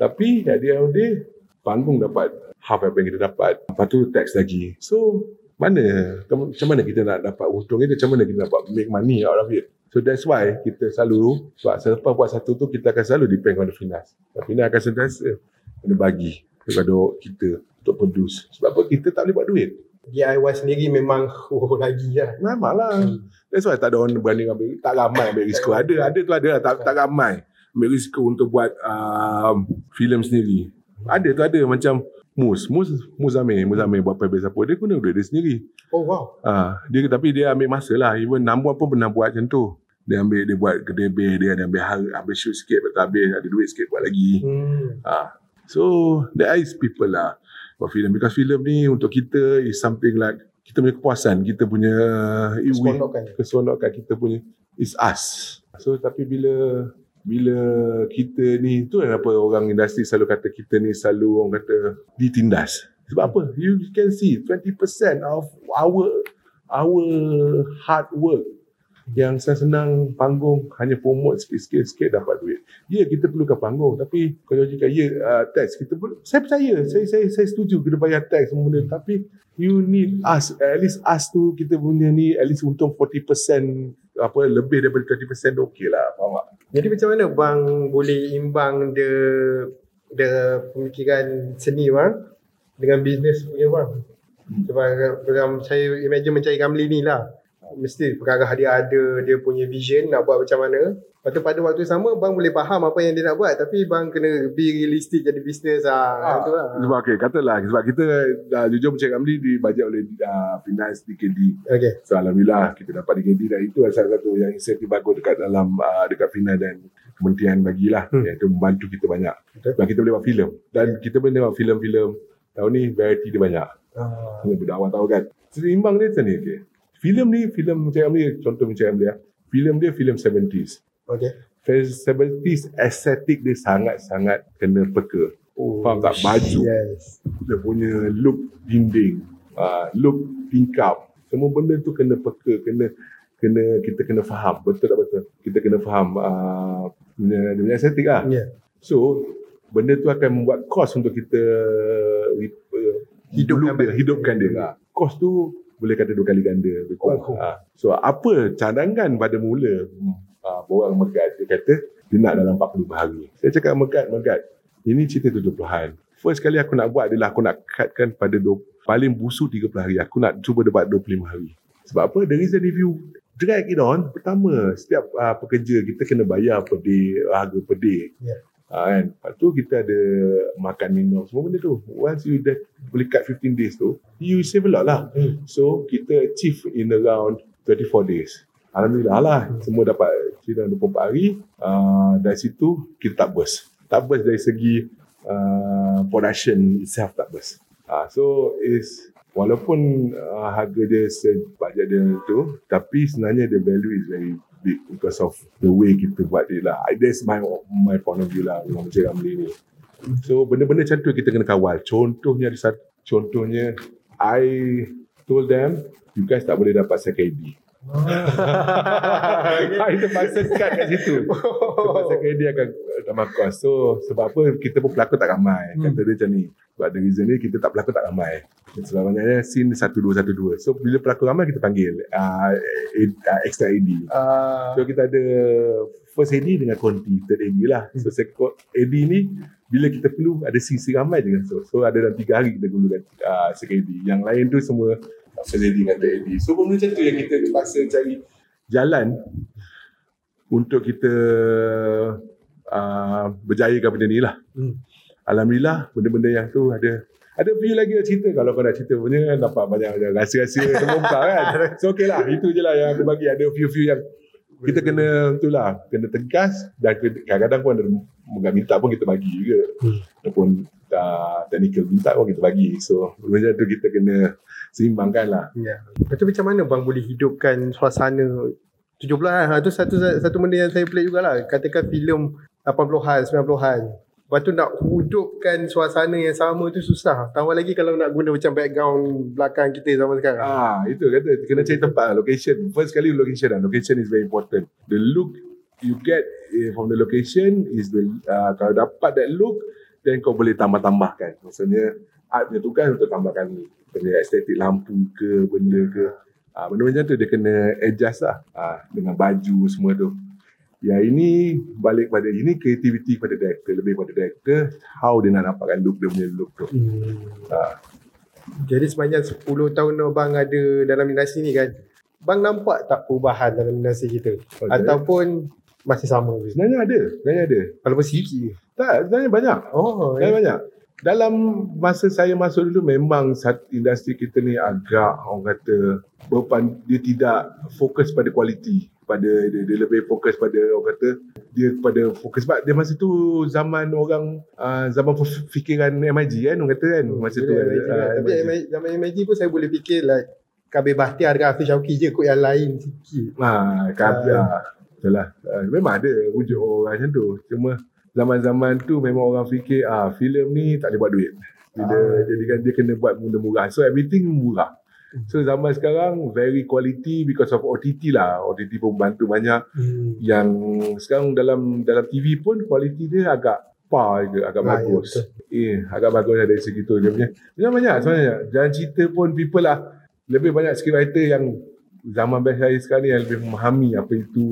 Tapi at the end of day panggung dapat half apa yang kita dapat. Lepas tu tax lagi. So mana macam mana kita nak dapat untung itu? Macam mana kita dapat make money out of it? So that's why kita selalu sebab selepas buat satu tu kita akan selalu depend on the finance. Dan finance akan sentiasa kena bagi kepada kita untuk produce. Sebab apa? Kita tak boleh buat duit.
DIY sendiri memang oh lagi lah.
Memang lah. Hmm. That's why tak ada orang berani ambil. Tak ramai ambil risiko. Ada, ada tu ada lah. Tak, tak ramai ambil risiko untuk buat um, filem sendiri. Ada tu ada macam Mus, Mus, Mus Amir, Mus Amir buat pebis apa. Dia guna duit dia sendiri.
Oh wow.
Ah, dia tapi dia ambil masa lah. Even Nambuan pun pernah buat macam tu. Dia ambil dia buat kedai dia, dia ambil hari, ambil shoot sikit, lepas habis ada duit sikit buat lagi.
Hmm.
Ah, so there is people lah buat filem. Because filem ni untuk kita is something like kita punya kepuasan, kita punya
Seronokkan.
keseronokan kita punya is us. So tapi bila bila kita ni tu kenapa orang industri selalu kata kita ni selalu orang kata ditindas. Sebab apa? You can see 20% of our our hard work yang senang panggung hanya promote sikit-sikit sikit dapat duit. Ya kita perlukan panggung tapi kalau jika ya uh, tax kita perlu saya percaya saya saya saya setuju kena bayar tax semua benda tapi you need us at least us tu kita punya ni at least untung 40% apa lebih daripada 20% tu okey lah faham tak?
Jadi macam mana bang boleh imbang the the pemikiran seni bang dengan bisnes punya bang? Sebab dalam saya imagine mencari Kamli ni lah. Mesti perkara dia ada dia punya vision nak buat macam mana. Lepas tu pada waktu sama bang boleh faham apa yang dia nak buat tapi bang kena be realistic jadi bisnes lah.
Ah,
Itu lah.
Sebab okay, katalah sebab kita uh, jujur Mencik Ramli dibajet oleh uh, Finance DKD.
Okay.
So Alhamdulillah kita dapat DKD dan itu salah satu yang insentif bagus dekat dalam uh, dekat Finance dan kementerian bagilah
Hmm.
iaitu membantu kita banyak.
Betul.
Sebab kita boleh buat filem dan kita boleh tengok filem-filem tahun ni variety dia banyak.
Ah,
budak awal tahu kan. Seimbang dia macam ni. Okay. Filem ni, filem Mencik Ramli, contoh Mencik Ramli ya. Filem dia filem 70s.
okay.
70s estetik dia sangat-sangat kena peka.
Oh,
Faham tak? Baju.
Yes.
dia punya look dinding, uh, look tingkap. Semua benda tu kena peka, kena kena kita kena faham. Betul tak betul? Kita kena faham uh, punya, dia punya estetik lah.
Yeah.
So, benda tu akan membuat kos untuk kita uh,
Hidupkan
dia, hidupkan dia. Uh, kos tu boleh kata dua kali ganda lebih kurang.
Oh.
Uh, so, apa cadangan pada mula uh, orang megat dia kata dia nak dalam 45 hari. Saya cakap megat, megat. Ini cerita 70-an. First kali aku nak buat adalah aku nak cutkan pada dua, paling busuk 30 hari. Aku nak cuba debat 25 hari. Sebab apa? The reason if you drag it on, pertama, setiap uh, pekerja kita kena bayar per day, harga per day.
Yeah.
Uh, kan? Lepas tu kita ada makan minum semua benda tu. Once you dah boleh cut 15 days tu, you save a lot lah.
Hmm.
So kita achieve in around 24 days. Alhamdulillah lah semua dapat kira 24 hari. Uh, dari situ kita tak burst. Tak burst dari segi uh, production itself tak burst. Uh, so is walaupun uh, harga dia sebajak dia tu tapi sebenarnya the value is very because of the way kita buat dia lah. That's my my point of view lah Encik Ramli ni. So benda-benda macam tu kita kena kawal. Contohnya ada satu contohnya I told them you guys tak boleh dapat second ID. I terpaksa cut kat situ. Terpaksa kat dia akan uh, tambah kos. So sebab apa kita pun pelakon tak ramai. Kata dia macam ni. Sebab the reason ni kita tak pelakon tak ramai. Selalunya scene 1212. So bila pelakon ramai kita panggil uh, uh, extra AD.
Ah,
So kita ada first AD dengan konti, third AD lah. So second AD ni bila kita perlu ada sisi ramai je. So, so ada dalam tiga hari kita gunakan uh, second AD. Yang lain tu semua first AD dengan third AD. So benda macam tu yang kita terpaksa cari jalan untuk kita uh, berjayakan benda ni lah.
Hmm.
Alhamdulillah benda-benda yang tu ada ada few lagi nak cerita kalau kau nak cerita punya dapat banyak rahsia-rahsia terbuka kan. So okay lah itu je lah yang aku bagi ada few-few yang kita kena tu lah kena tegas dan kadang-kadang pun ada minta pun kita bagi juga.
Hmm.
Ataupun uh, technical minta pun kita bagi. So macam tu kita kena seimbangkan lah.
Ya. Lepas tu macam mana bang boleh hidupkan suasana 70-an? Ha, tu satu satu benda yang saya pelik jugalah. Katakan filem 80-an, 90-an. Lepas tu nak hidupkan suasana yang sama tu susah. Tambah lagi kalau nak guna macam background belakang kita zaman sekarang.
Ah, itu kata kena cari tempat location. First kali location lah. Location is very important. The look you get eh, from the location is the uh, kalau dapat that look then kau boleh tambah-tambahkan. Maksudnya art punya tugas untuk tambahkan benda estetik lampu ke benda ke. Ah, benda macam tu dia kena adjust lah ah, dengan baju semua tu. Ya ini balik pada ini kreativiti pada director lebih pada director how dia nak dapatkan look dia punya look tu.
Hmm.
Ha.
Jadi sepanjang 10 tahun abang ada dalam industri ni kan, bang nampak tak perubahan dalam industri kita?
Okay.
Ataupun masih sama?
Sebenarnya ada, sebenarnya ada.
Kalau sikit.
Tak, sebenarnya banyak.
Oh,
Sebenarnya banyak. Dalam masa saya masuk dulu memang satu industri kita ni agak orang kata berpan, dia tidak fokus pada kualiti pada dia, dia lebih fokus pada orang kata dia pada fokus sebab dia masa tu zaman orang uh, zaman fikiran MIG kan orang kata kan masa tu
Bila MIG,
ah,
Tapi
MIG.
Zaman MIG pun saya boleh fikir like Kabir Bahtiar dengan Hafiz Syauqi je kot yang lain sikit.
Ha, kabi ah. Betul lah. Ah, memang ada wujud orang macam tu. Cuma zaman-zaman tu memang orang fikir ah filem ni tak boleh buat duit. Bila
Ah.
jadi kan dia kena buat benda murah. So everything murah. So zaman sekarang very quality because of OTT lah. OTT pun bantu banyak.
Hmm.
Yang sekarang dalam dalam TV pun kualiti dia agak par je, agak
Ah, ya,
bagus.
betul.
eh, agak bagus lah dari segi tu dia punya. Dia banyak sebenarnya. Jangan cerita pun people lah. Lebih banyak scriptwriter yang zaman best saya sekarang ni yang lebih memahami apa itu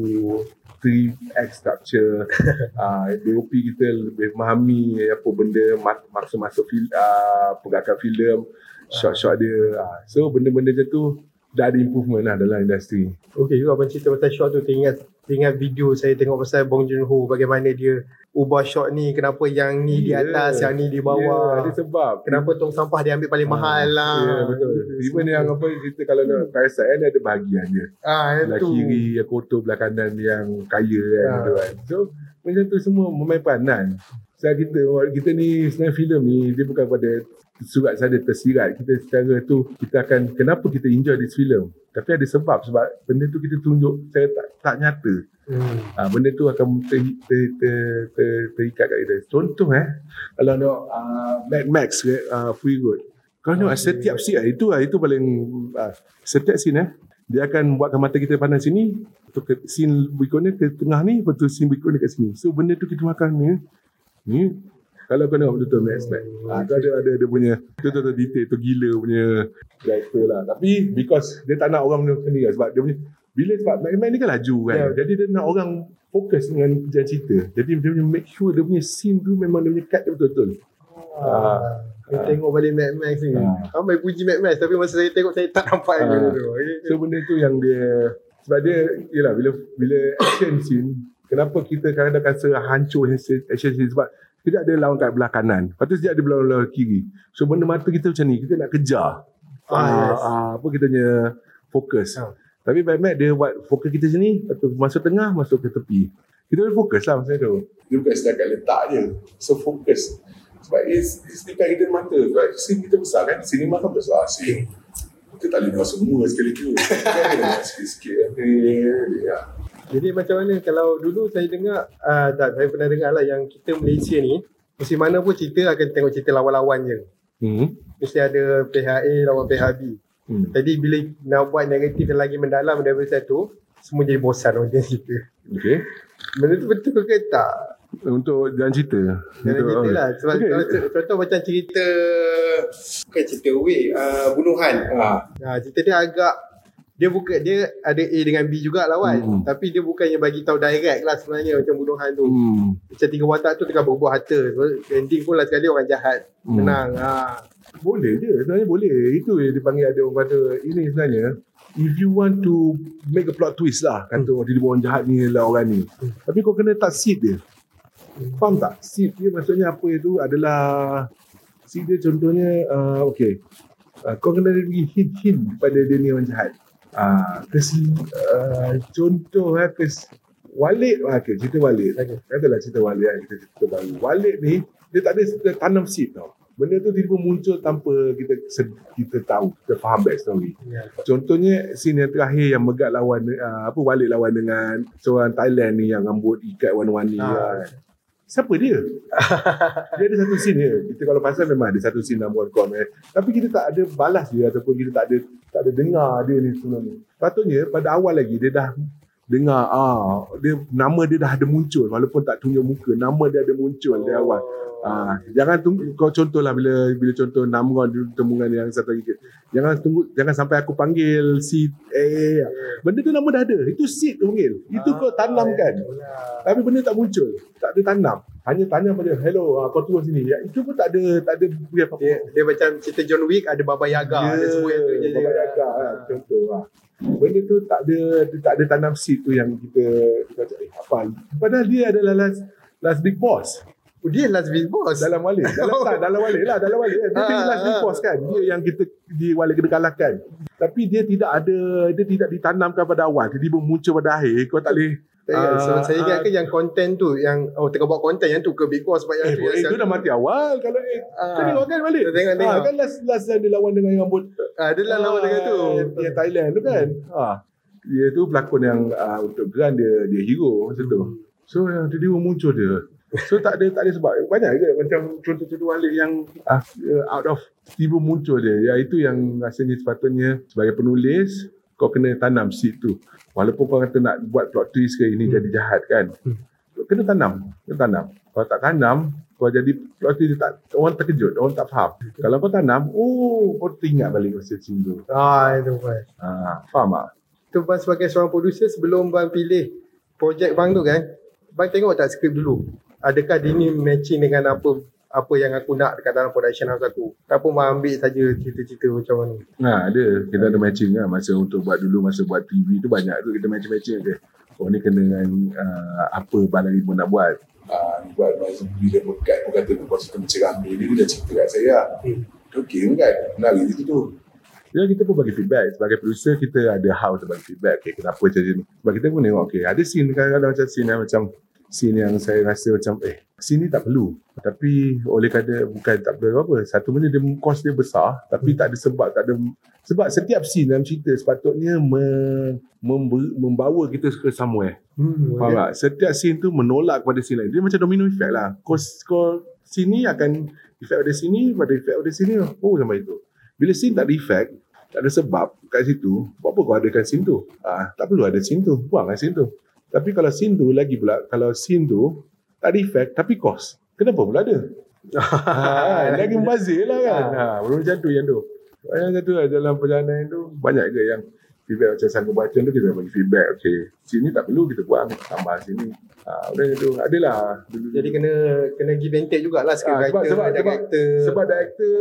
3X structure. uh, DOP kita lebih memahami apa benda mak- maksud masuk fil, uh, pergerakan filem, shot-shot dia. Uh, so benda-benda macam tu dah ada improvement lah dalam industri.
Okay juga abang cerita pasal shot tu teringat teringat video saya tengok pasal Bong Joon-ho bagaimana dia ubah shot ni kenapa yang ni di
Ya.
atas yang ni di bawah
ada sebab.
kenapa tong sampah dia ambil paling mahal lah
Ya, betul. Even yang apa cerita kalau nak parasite kan ada bahagian dia.
ah
Belah
itu
kiri yang kotor, belah kanan yang kaya kan.
Ah.
tu kan. So macam tu semua memain peranan. Sebab kita, kita ni sebenarnya filem ni dia bukan pada surat saja tersirat. Kita secara tu kita akan kenapa kita enjoy this film. Tapi ada sebab sebab benda tu kita tunjuk secara tak, tak nyata.
hmm.
Ha, benda tu akan ter, ter, ter, ter, terikat kat kita. Contoh eh, kalau nak uh, Mad Max uh, Free Road. Kalau nak
Okay.
setiap scene, ah, itu itu paling uh, setiap scene eh, dia akan buatkan mata kita pandang sini, tu ke scene berikutnya ke tengah ni, lepas tu scene berikutnya kat sini. So benda tu kita makan ni, ni kalau kau tengok betul-betul Max Max. Ah, tu ada ada dia punya tu tu tu detail tu gila punya director lah. Tapi because dia tak nak orang ni lah, sebab dia punya bila sebab Max Max ni kan laju kan.
Ya.
Jadi dia nak orang fokus dengan jalan cerita. Jadi dia punya make sure dia punya scene tu memang dia punya cut dia betul-betul.
ah. Saya
Ah.
tengok balik Mad Max ni.
Ah.
Ramai puji Mad Max tapi masa saya tengok saya tak nampak
Ah.
benda tu. Okay.
So benda tu yang dia sebab dia yalah bila bila action scene kenapa kita kadang-kadang rasa hancur action scene sebab kita ada lawan kat belah kanan. Lepas tu sekejap ada belah belah kiri. So benda mata kita macam ni, kita nak kejar.
Ah,
Ah,
yes.
ah, apa kita punya fokus.
Ah.
Tapi Bad Mac dia buat fokus kita sini, lepas tu masuk tengah, masuk ke tepi. Kita boleh fokus lah masa tu. Dia bukan setakat letak je. So fokus. Sebab it's, it's dekat kita mata. Sebab scene kita besar kan, cinema kan besar. Scene. Kita tak boleh buat semua sekali tu. Buat sikit-sikit. Ya.
Jadi macam mana kalau dulu saya dengar uh, tak saya pernah dengar lah yang kita Malaysia ni musim mana pun cerita akan tengok cerita lawan-lawan je.
Hmm.
Mesti ada pihak A lawan pihak B.
Hmm.
Jadi bila nak buat naratif yang lagi mendalam daripada satu semua jadi bosan orang cerita.
Okay.
Benda tu betul ke tak?
Untuk jalan cerita. Untuk-
cerita lah. Sebab
Okay.
okay. contoh, macam cerita bukan cerita way uh, bunuhan.
Ah.
Ha, cerita dia agak dia bukan dia ada A dengan B juga lawan
Hmm.
tapi dia bukannya bagi tahu direct lah sebenarnya macam bunuhan tu
Hmm.
macam tiga watak tu tengah berbuat harta ending pun lah sekali orang jahat
Hmm.
menang ha.
Boleh je, sebenarnya boleh. Itu yang dipanggil ada orang kata, ini sebenarnya, if you want to make a plot twist lah, kata orang tiba orang jahat ni adalah orang ni. Tapi kau kena tak seed dia. Faham tak? Seed dia maksudnya apa itu adalah, seed dia contohnya, uh, okay, uh, kau kena bagi hint-hint pada dia ni orang jahat. Kes, uh, contoh eh, kes, Walid, okay, cerita Walid.
Okay.
Katalah cerita Walid kan, kita cerita baru. Walid ni, dia tak ada dia tanam seed tau. Benda tu tiba muncul tanpa kita kita tahu, kita faham backstory.
Ya.
Contohnya scene yang terakhir yang Megat lawan uh, apa Walid lawan dengan seorang Thailand ni yang rambut ikat warna-warni
Ah.
kan. Siapa dia? dia ada satu scene dia. Kita kalau pasal memang ada satu scene one com eh. Tapi kita tak ada balas dia ataupun kita tak ada tak ada dengar dia ni semua ni. Patutnya pada awal lagi dia dah dengar ah dia nama dia dah ada muncul walaupun tak tunjuk muka nama dia ada muncul dari awal Ah, jangan tunggu kau contohlah bila bila contoh nama kau di temuan yang satu lagi. Jangan tunggu jangan sampai aku panggil si eh benda tu nama dah ada. Itu seed tu panggil. Itu kau tanamkan. Tapi benda tak muncul. Tak ada tanam. Hanya tanya pada hello ah, kau turun sini. Ya, itu pun tak ada tak ada bagi apa.
Dia, dia macam cerita John Wick ada Baba Yaga, ada semua yang tu je.
Baba Yaga kan, contoh lah. Benda tu tak ada tak ada tanam seed tu yang kita kita cakap, eh, apa. Padahal dia adalah last last big boss.
Oh, dia last big boss.
Dalam wali Dalam tak Dalam wali lah Dalam wali Dia
Ah,
ah, last big
ah.
boss kan Dia yang kita Di wali kena kalahkan Tapi dia tidak ada Dia tidak ditanamkan pada awal Tiba-tiba muncul pada akhir Kau tak boleh
Tak ingat. so,
Ah,
saya ingat
ah.
ke yang konten tu yang oh tengah buat konten yang tu ke big boss sebab yang
Eh,
tu
eh,
yang
itu dah mati awal Kalau eh,
Ah.
Kau tengok kan balik
Tengok, tengok.
Ah, Kan last, last dia lawan dengan yang rambut
ah, dia lah lawan dengan tu.
Yang Thailand tu kan ah. Dia tu pelakon yang ah, Untuk Grand dia Dia hero Macam tu So yang tiba-tiba muncul dia So tak ada tak ada sebab banyak ke macam contoh-contoh balik yang uh, out of tiba muncul dia. Ya itu yang rasanya sepatutnya sebagai penulis kau kena tanam seed tu. Walaupun kau kata nak buat plot twist ke ini jadi jahat kan. Kena tanam, kena tanam. Kalau tak tanam kau jadi plot twist tak orang terkejut, orang tak faham. Kalau kau tanam, oh kau teringat balik masa singgung.
Ah, itu kan.
Ah, faham tak?
Tu bang sebagai seorang producer sebelum bang pilih projek bang tu kan, bang tengok tak skrip dulu. Adakah dia ni matching dengan apa apa yang aku nak dekat dalam production house aku. Tak pun bang ambil saja cerita-cerita macam mana.
Nah, ada. Kita ada matching lah. Masa untuk buat dulu, masa buat TV tu banyak tu kita matching-matching je. Oh ni kena dengan uh, apa Balari pun nak buat. Uh, buat masa bila berkat pun kata tu pasal macam ramai ni dia dah cerita kat saya.
Hmm.
Okey kan? Menarik itu tu. Ya kita pun bagi feedback Sebagai producer kita ada hak untuk bagi feedback okay, Kenapa macam ni Sebab kita pun tengok okay, Ada scene kadang-kadang macam scene yang macam Scene yang saya rasa macam Eh scene ni tak perlu Tapi oleh kata Bukan tak perlu apa Satu benda dia cost dia besar Tapi tak ada sebab tak ada Sebab setiap scene dalam cerita Sepatutnya me, member, Membawa kita ke somewhere
Hmm,
Faham tak? Setiap scene tu menolak kepada scene lain. Dia macam domino effect lah. Kau, kau sini akan effect pada sini, pada effect pada sini. Oh sampai itu. Bila scene tak ada effect, tak ada sebab kat situ, buat apa kau adakan scene tu? Ah, tak perlu ada scene tu. Buanglah scene tu. Tapi kalau tu lagi pula, kalau tu tak ada effect tapi cost. Kenapa pula ada? ha, lagi membazir lah kan. Ha, belum macam tu yang tu. Yang macam tu lah, dalam perjalanan tu banyak ke yang feedback macam sanggup baca tu kita bagi feedback. Okay, sini tak perlu kita buang tambah sini. Ha, udah tu adalah.
Jadi kena kena give and take jugalah script
Ah, sebab-
writer,
sebab- sebab-
director.
sebab director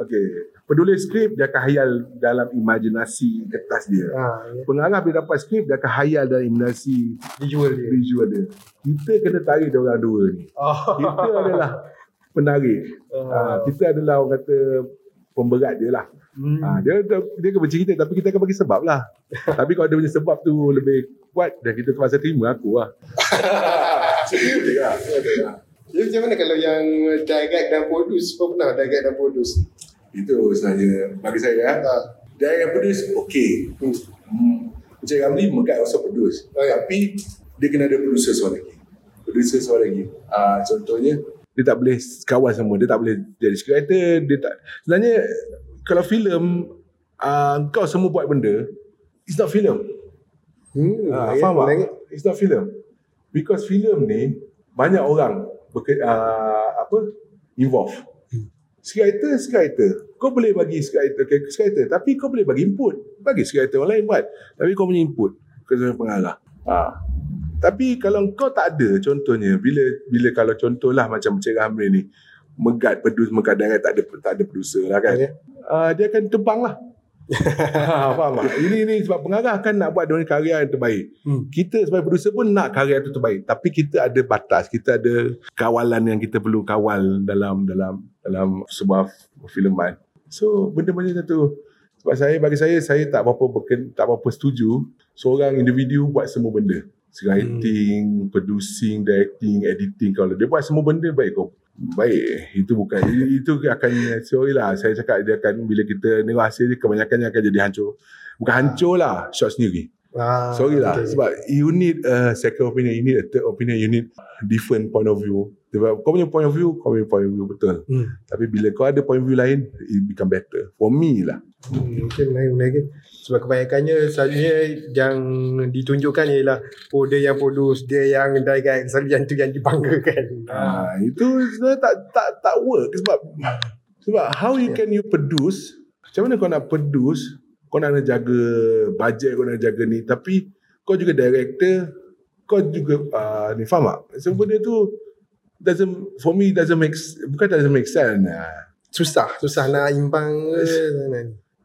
okay, penulis skrip dia akan hayal dalam imajinasi kertas dia.
ah, ya.
Pengarah bila dapat skrip dia akan hayal dalam imajinasi
visual dia.
visual dia. Kita kena tarik dia orang dua ni.
Oh.
Kita adalah penarik.
Ah.
Ha, kita adalah orang kata pemberat dia lah.
Hmm.
Ha, dia, dia akan bercerita tapi kita akan bagi sebab lah. tapi kalau dia punya sebab tu lebih kuat dan kita terpaksa terima aku lah. Dia lah.
Jadi macam mana kalau yang direct dan produce? Kau pernah direct dan produce?
Itu sebenarnya bagi saya.
Ah.
Dia yang produce okey.
Hmm.
Hmm. Macam Ramli Megat also produce.
Oh, ya.
Tapi dia kena ada producer seorang lagi. Producer seorang lagi. Ah contohnya dia tak boleh kawan semua. Dia tak boleh jadi scriptwriter. Dia tak. Sebenarnya kalau filem uh, kau semua buat benda, it's not film.
Hmm. Ya,
faham tak? It's not film. Because film ni banyak orang berke, uh, apa involve. Scriptwriter, scriptwriter. Kau boleh bagi scriptwriter, okay, scriptwriter tapi kau boleh bagi input. Bagi scriptwriter orang lain buat. Tapi kau punya input kau sebagai pengarah. Ha. Tapi kalau kau tak ada contohnya bila bila kalau contohlah macam Cik Hamri ni megat pedus megat darat tak ada tak ada producer lah kan.
Ya.
Uh, dia akan terbang lah. Ha, faham tak? Ini ni sebab pengarah kan nak buat dengan karya yang terbaik.
Hmm.
Kita sebagai producer pun nak karya itu terbaik. Tapi kita ada batas, kita ada kawalan yang kita perlu kawal dalam dalam dalam sebuah filman. So benda macam tu. Sebab saya bagi saya saya tak berapa berken, tak berapa setuju seorang individu buat semua benda. Writing, producing, directing, editing kalau dia buat semua benda baik kau. Baik, itu bukan itu akan sorry lah saya cakap dia akan bila kita ni rahsia dia kebanyakannya akan jadi hancur. Bukan hancur lah shot sendiri.
Ah,
Sorry lah
okay.
Sebab you need a second opinion You need a third opinion You need different point of view Sebab kau punya point of view Kau punya point of view betul
Hmm.
Tapi bila kau ada point of view lain It become better For me lah
Hmm, lain lagi. Sebab kebanyakannya selalunya yang ditunjukkan ialah oh dia yang produce, dia yang direct, selalu yang tu yang dibanggakan.
Ah, itu sebenarnya tak tak tak work sebab sebab how you can you produce macam mana kau nak produce kau nak kena jaga budget kau nak jaga ni. Tapi kau juga director kau juga uh, ni faham tak? So benda tu doesn't for me doesn't make bukan doesn't make sense. Ah.
Susah, susah nak imbang ke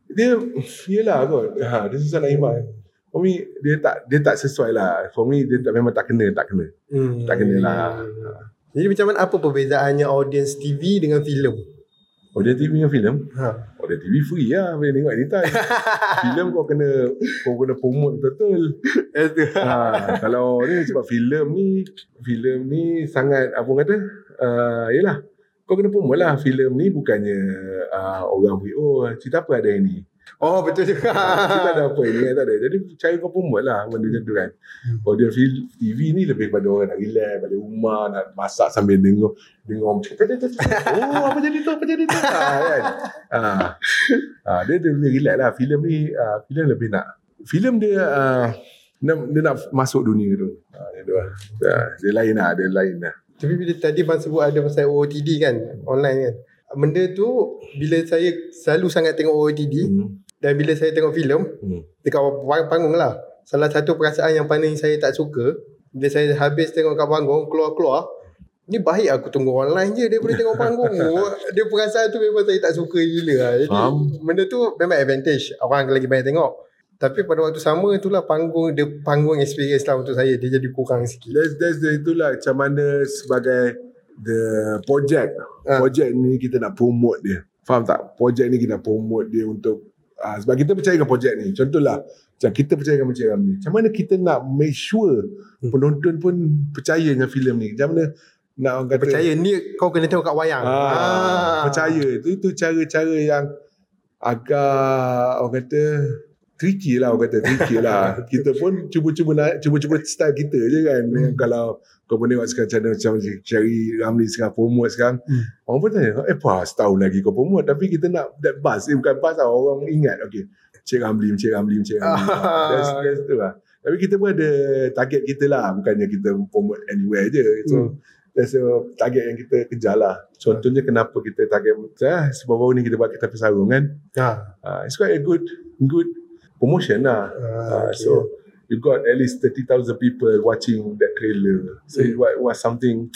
dia yelah kot. Ha, dia susah nak imbang. For me dia tak dia tak sesuai lah. For me dia tak memang tak kena tak kena.
Hmm.
tak kena lah.
Jadi macam mana apa perbezaannya audience TV dengan filem?
Audio TV dengan filem
Ha.
Audio TV free lah Boleh tengok anytime. Filem kau kena Kau kena promote betul
Itu.
ha, Kalau ni sebab filem ni Filem ni sangat Apa kata uh, Yelah. Kau kena promote lah Filem ni bukannya uh, Orang beri Oh cerita apa ada yang ni
Oh betul juga.
Cerita ada apa ini Tak ada Jadi cara kau promote lah Benda macam tu kan Audio fil- TV ni lebih pada orang nak relax Balik rumah Nak masak sambil dengar Dengar orang cakap. Oh apa jadi tu Apa jadi tu ha, kan? ha. ha, Dia dia lebih relax lah Filem ni uh, Filem lebih nak Filem dia uh, dia, dia nak masuk dunia tu ha, dia, tu lah. Dia lain lah Dia lain lah
Tapi bila tadi bang sebut ada pasal OOTD kan, online kan. Benda tu bila saya selalu sangat tengok OOTD
hmm.
dan bila saya tengok filem
Hmm.
dekat pang- panggung lah. Salah satu perasaan yang paling saya tak suka bila saya habis tengok kat panggung keluar-keluar ni baik aku tunggu online je daripada tengok panggung. Dia perasaan tu memang saya tak suka gila lah. Jadi
Faham.
benda tu memang advantage. Orang lagi banyak tengok. Tapi pada waktu sama itulah panggung dia panggung experience lah untuk saya dia jadi kurang sikit.
That's, that's the itulah Macam mana sebagai The project
Ah.
Project ni kita nak promote dia Faham tak? Project ni kita nak promote dia untuk uh, Sebab kita percaya dengan project ni Contohlah Macam kita percaya dengan Encik Ramli Macam mana kita nak make sure
Hmm.
Penonton pun percaya dengan filem ni Macam mana nak orang kata
Percaya ni kau kena tengok kat wayang.
Ah, percaya itu itu cara-cara yang agak orang kata tricky lah orang kata tricky lah kita pun cuba-cuba nak cuba-cuba style kita je kan hmm. kalau kau pun tengok sekarang mana macam cari Ramli sekarang promote sekarang
Hmm.
orang pun tanya eh pas setahun lagi kau promote tapi kita nak that buzz eh, bukan buzz tau orang ingat okay Cik Ramli, Cik Ramli, Cik Ramli. That's, that's tu lah. Tapi kita pun ada target kita lah. Bukannya kita promote anywhere je. So,
Hmm.
That's a target yang kita kejar lah. Contohnya kenapa kita target eh, sebab baru ni kita buat kita pesarung kan.
Ha.
Uh, it's quite a good good promotion lah.
Ah,
Uh,
okay.
So you got at least 30,000 people watching that trailer. So
Hmm.
it was, was something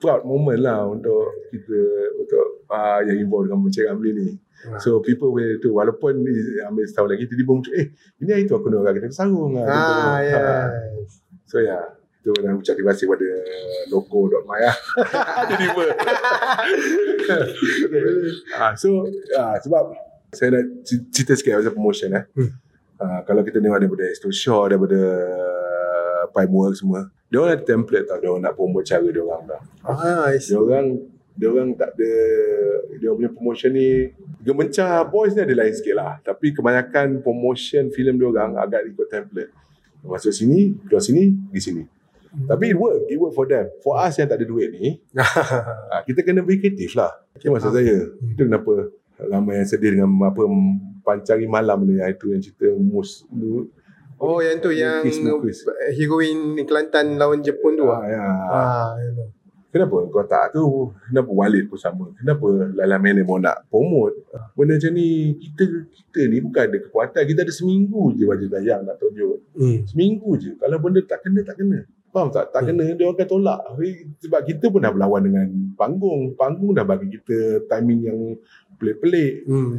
proud moment lah untuk kita untuk uh, yang involved dengan Encik Ramli ni.
Ah.
So people will tu walaupun ambil setahun lagi tiba-tiba muncul eh ini hari tu aku nak kita pesarung lah.
Ah.
Ah.
yes.
So ya, yeah, tu nak ucap terima kasih kepada logo.my lah. Tiba. okay. ah, so ah, sebab saya nak cerita sikit pasal promotion eh.
Hmm.
Ah, kalau kita tengok daripada Astro Shaw, daripada Pipework semua, dia orang ada template tau, dia orang nak promote cara dia orang tau.
Ah.
Dia orang dia orang tak ada dia punya promotion ni Gemencar Boys ni ada lain sikit lah tapi kebanyakan promotion filem dia orang agak ikut template. Masuk sini keluar sini pergi sini. Tapi it work it work for them. For us yang tak ada duit ni ah, kita kena be kreatif lah. Itu maksud saya. Itu kenapa ramai yang sedih dengan apa pancari malam ni ah, itu yang cerita mus
Oh yang tu yang
Mukis, mukis.
heroin Kelantan lawan Jepun tu
ah,
ah.
ya.
Ah, ya.
Kenapa kau tak tu Kenapa Walid pun sama Kenapa Lala Mene mau nak promote Benda macam ni Kita kita ni bukan ada kekuatan Kita ada seminggu je wajib tayang nak tunjuk
Hmm.
Seminggu je Kalau benda tak kena tak kena Faham tak? Tak kena dia orang akan tolak Sebab kita pun dah berlawan dengan panggung Panggung dah bagi kita timing yang pelik-pelik
Hmm.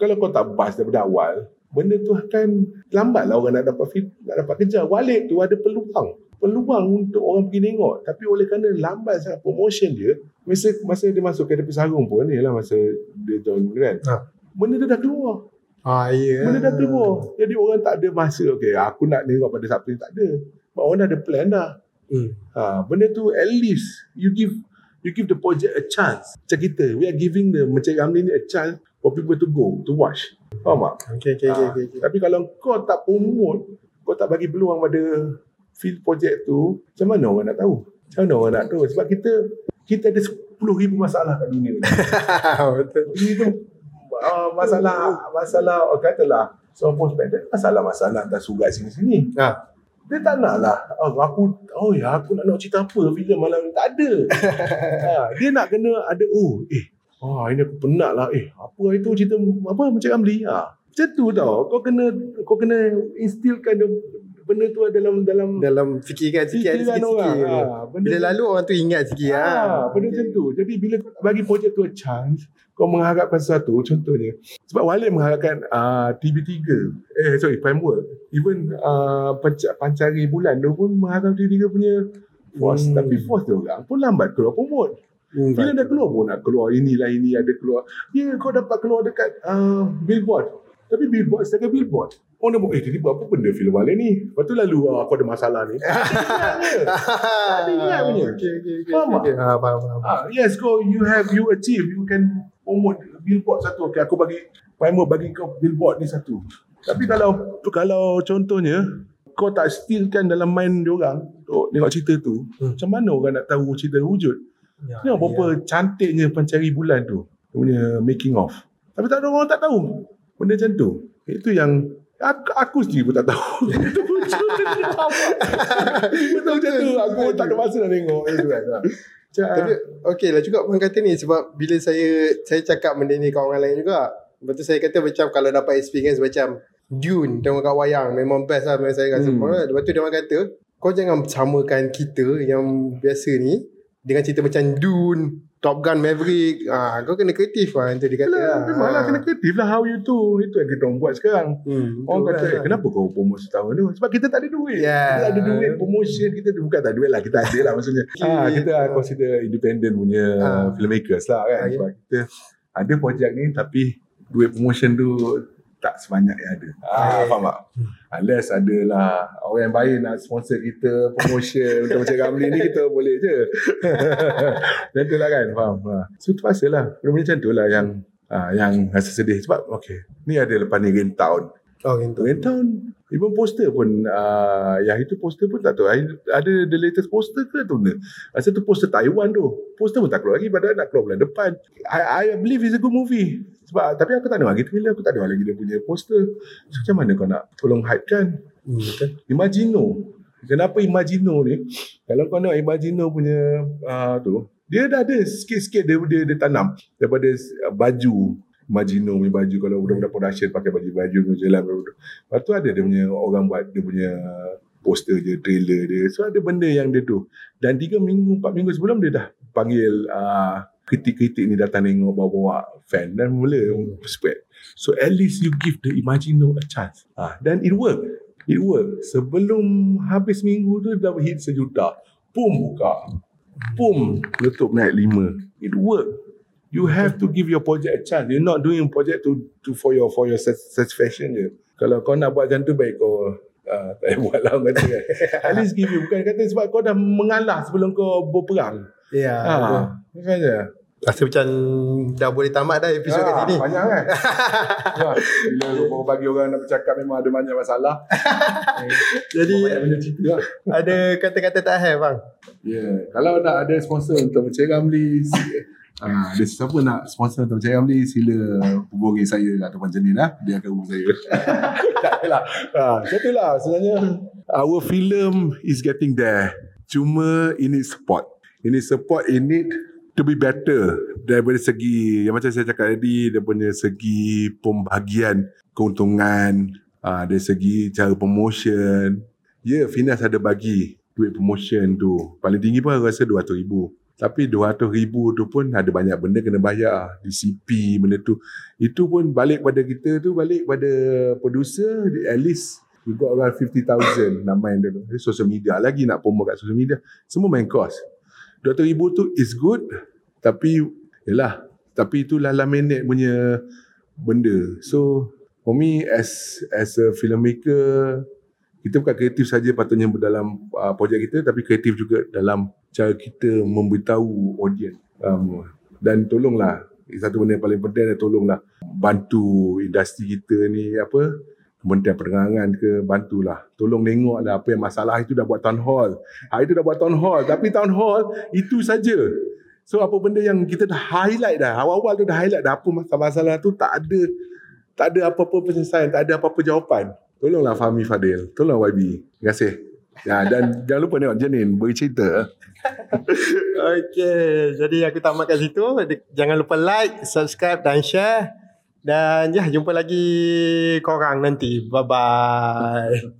Kalau kau tak bas daripada awal Benda tu akan lambat lah orang nak dapat fit, nak dapat kerja. Walid tu ada peluang peluang untuk orang pergi tengok tapi oleh kerana lambat sangat promotion dia masa masa dia masuk ke Depi Sarung pun ni lah masa dia join kan
Ha.
benda tu dah keluar
Ah, ya.
benda dah keluar jadi orang tak ada masa okay aku nak tengok pada Sabtu ni tak ada sebab orang dah ada plan dah
Hmm.
ha, benda tu at least you give you give the project a chance macam kita we are giving the macam Ramli ni a chance for people to go to watch faham tak
Okay, okay, okay,
Ah,
okay, okay.
Tapi kalau kau tak promote, kau tak bagi peluang pada field project tu, macam mana orang nak tahu? Macam mana orang nak tahu? Sebab kita kita ada 10,000 masalah kat dunia ni.
Betul.
Ini tu uh, masalah masalah katalah seorang prospek masalah-masalah atas surat sini-sini.
Ha.
Dia tak nak lah. Oh, aku, oh ya, aku nak nak cerita apa filem malam ni. Tak ada. ha, dia nak kena ada, oh, eh, oh, ini aku penat lah. Eh, apa itu cerita, apa, macam Ramli. Ha. Macam tu tau. Kau kena, kau kena instilkan dia, benda tu dalam dalam
Dalam sikit ada
fikiran orang. Ha, benda
Bila
tu-
lalu orang tu ingat sikit
Ah,
ah.
benda macam tu. Jadi bila kau bagi projek tu a chance, kau mengharapkan sesuatu, contohnya. Sebab Walid mengharapkan uh, TV3, eh sorry, framework. Even uh, panc- pancari bulan tu pun mengharapkan TV3 punya force.
Hmm.
Tapi force tu orang pun lambat keluar promote.
Hmm,
Bila dah keluar pun nak keluar inilah ini ada keluar. Ya kau dapat keluar dekat uh, billboard. Tapi billboard setakat billboard. Orang dah buat, eh tadi buat apa benda filem Walid ni? Lepas tu lalu uh, aku ada masalah ni.
Ada
ingat punya.
Okey okey okey.
Faham tak?
okey. Ha faham faham.
Ah, yes, go. You have you achieve. You can promote billboard satu. Okay, aku bagi primer bagi kau billboard ni satu. Tapi kalau kalau contohnya kau tak stillkan dalam mind diorang untuk tengok cerita tu,
Hmm.
macam mana orang nak tahu cerita wujud?
Ya,
Tengok berapa cantiknya pencari bulan tu. Dia punya making of. Tapi tak ada orang tak tahu. Benda macam tu. Itu yang aku, aku sendiri pun tak tahu. Itu wujud. Betul macam tu. Aku tak ada masa nak tengok. Itu kan. Macam,
Tapi okey lah juga orang kata ni sebab bila saya saya cakap benda ni kat orang lain juga. Lepas tu saya kata macam kalau dapat experience macam Dune tengok kat wayang memang best lah memang saya rasa.
Hmm.
Lepas tu dia orang kata kau jangan samakan kita yang biasa ni dengan cerita macam Dune, Top Gun Maverick. Ah, kau kena kreatif lah itu dia kata. Lah.
memanglah kena kreatif lah how you do. Itu yang kita orang buat sekarang.
Hmm,
Orang kata,
lah.
kenapa kau promote setahun tu? Sebab kita tak ada duit.
Ya.
Kita tak ada duit promotion. Kita bukan tak ada duit lah. Kita ada lah maksudnya. ah, kita
Gitu.
consider independent punya
Ah.
filmmakers lah kan.
Ah, ya.
Sebab kita ada projek ni tapi duit promotion tu tak sebanyak yang ada. Ah,
Ya,
faham tak? Unless adalah orang yang baik nak sponsor kita promotion untuk macam Ramli ni kita boleh je. Macam tu lah kan, faham? Ha. So terpaksa lah. Benda-benda macam tu lah yang ah, yang rasa sedih. Sebab okay, ni ada lepas ni Town.
Oh, gitu.
Rain Town, even poster pun, uh, yang itu poster pun tak tahu. Ada the latest poster ke tu ni? Rasa tu poster Taiwan tu. Poster pun tak keluar lagi, padahal nak keluar bulan depan. I, I believe it's a good movie. Sebab, tapi aku tak dengar lagi trailer, aku tak dengar lagi dia punya poster. So, macam mana kau nak tolong hype kan?
Hmm, betul.
Imagino. Kenapa Imagino ni? Kalau kau nak Imagino punya uh, tu, dia dah ada sikit-sikit dia, dia, dia tanam daripada baju Imagino punya baju kalau budak-budak production pakai baju-baju punya jalan lepas tu ada dia punya orang buat dia punya poster je trailer dia so ada benda yang dia tu dan 3 minggu 4 minggu sebelum dia dah panggil uh, kritik-kritik ni datang tengok bawa-bawa fan dan mula spread so at least you give the Imagino a chance ah dan it work It work. Sebelum habis minggu tu dah hit sejuta. Pum buka. Pum letup naik lima. It work. You have to give your project a chance. You're not doing project to to for your for your sat- satisfaction je. Kalau kau nak buat macam tu baik kau uh, tak buat lah kata kan. At least give you. Bukan kata sebab kau dah mengalah sebelum kau berperang.
Ya. betul.
Ha, macam je.
Rasa macam dah boleh tamat dah episod kat
Ah,
sini.
Banyak kan? ya, bila bagi orang nak bercakap memang ada banyak masalah.
Jadi
cerita
ada kata-kata tak have bang.
Ya, yeah. kalau nak ada sponsor untuk Mencari Ramli, ah, ada siapa nak sponsor untuk Mencari Ramli, sila hubungi saya ataupun Jenin lah. Dia akan hubungi saya. tak adalah. Ah, macam lah sebenarnya. Our film is getting there. Cuma ini support. Ini support in need to be better daripada segi yang macam saya cakap tadi punya segi pembahagian keuntungan ah, dari segi cara promotion ya Finas ada bagi duit promotion tu paling tinggi pun rasa 200 ribu tapi 200 ribu tu pun ada banyak benda kena bayar. DCP benda tu. Itu pun balik pada kita tu balik pada producer at least we got around 50,000 nak main Dia social media. Lagi nak promote kat social media semua main cost 200 ribu tu is good tapi yelah tapi itu lah minute punya benda. So for me as as a filmmaker kita bukan kreatif saja patutnya dalam uh, projek kita tapi kreatif juga dalam cara kita memberitahu audience um, dan tolonglah satu benda yang paling penting adalah tolonglah bantu industri kita ni apa Kementerian Perdagangan ke bantulah. Tolong tengok lah apa yang masalah itu dah buat town hall. Hari itu dah buat town hall. Tapi town hall itu saja. So apa benda yang kita dah highlight dah. Awal-awal tu dah highlight dah apa masalah-masalah tu tak ada tak ada apa-apa penyelesaian, tak ada apa-apa jawapan. Tolonglah Fahmi Fadil. Tolong YB. Terima kasih. Ya, dan jangan lupa tengok Janin beri cerita.
Okay, jadi aku tamat kat situ. Jangan lupa like, subscribe dan share. Dan ya, jumpa lagi korang nanti. Bye-bye.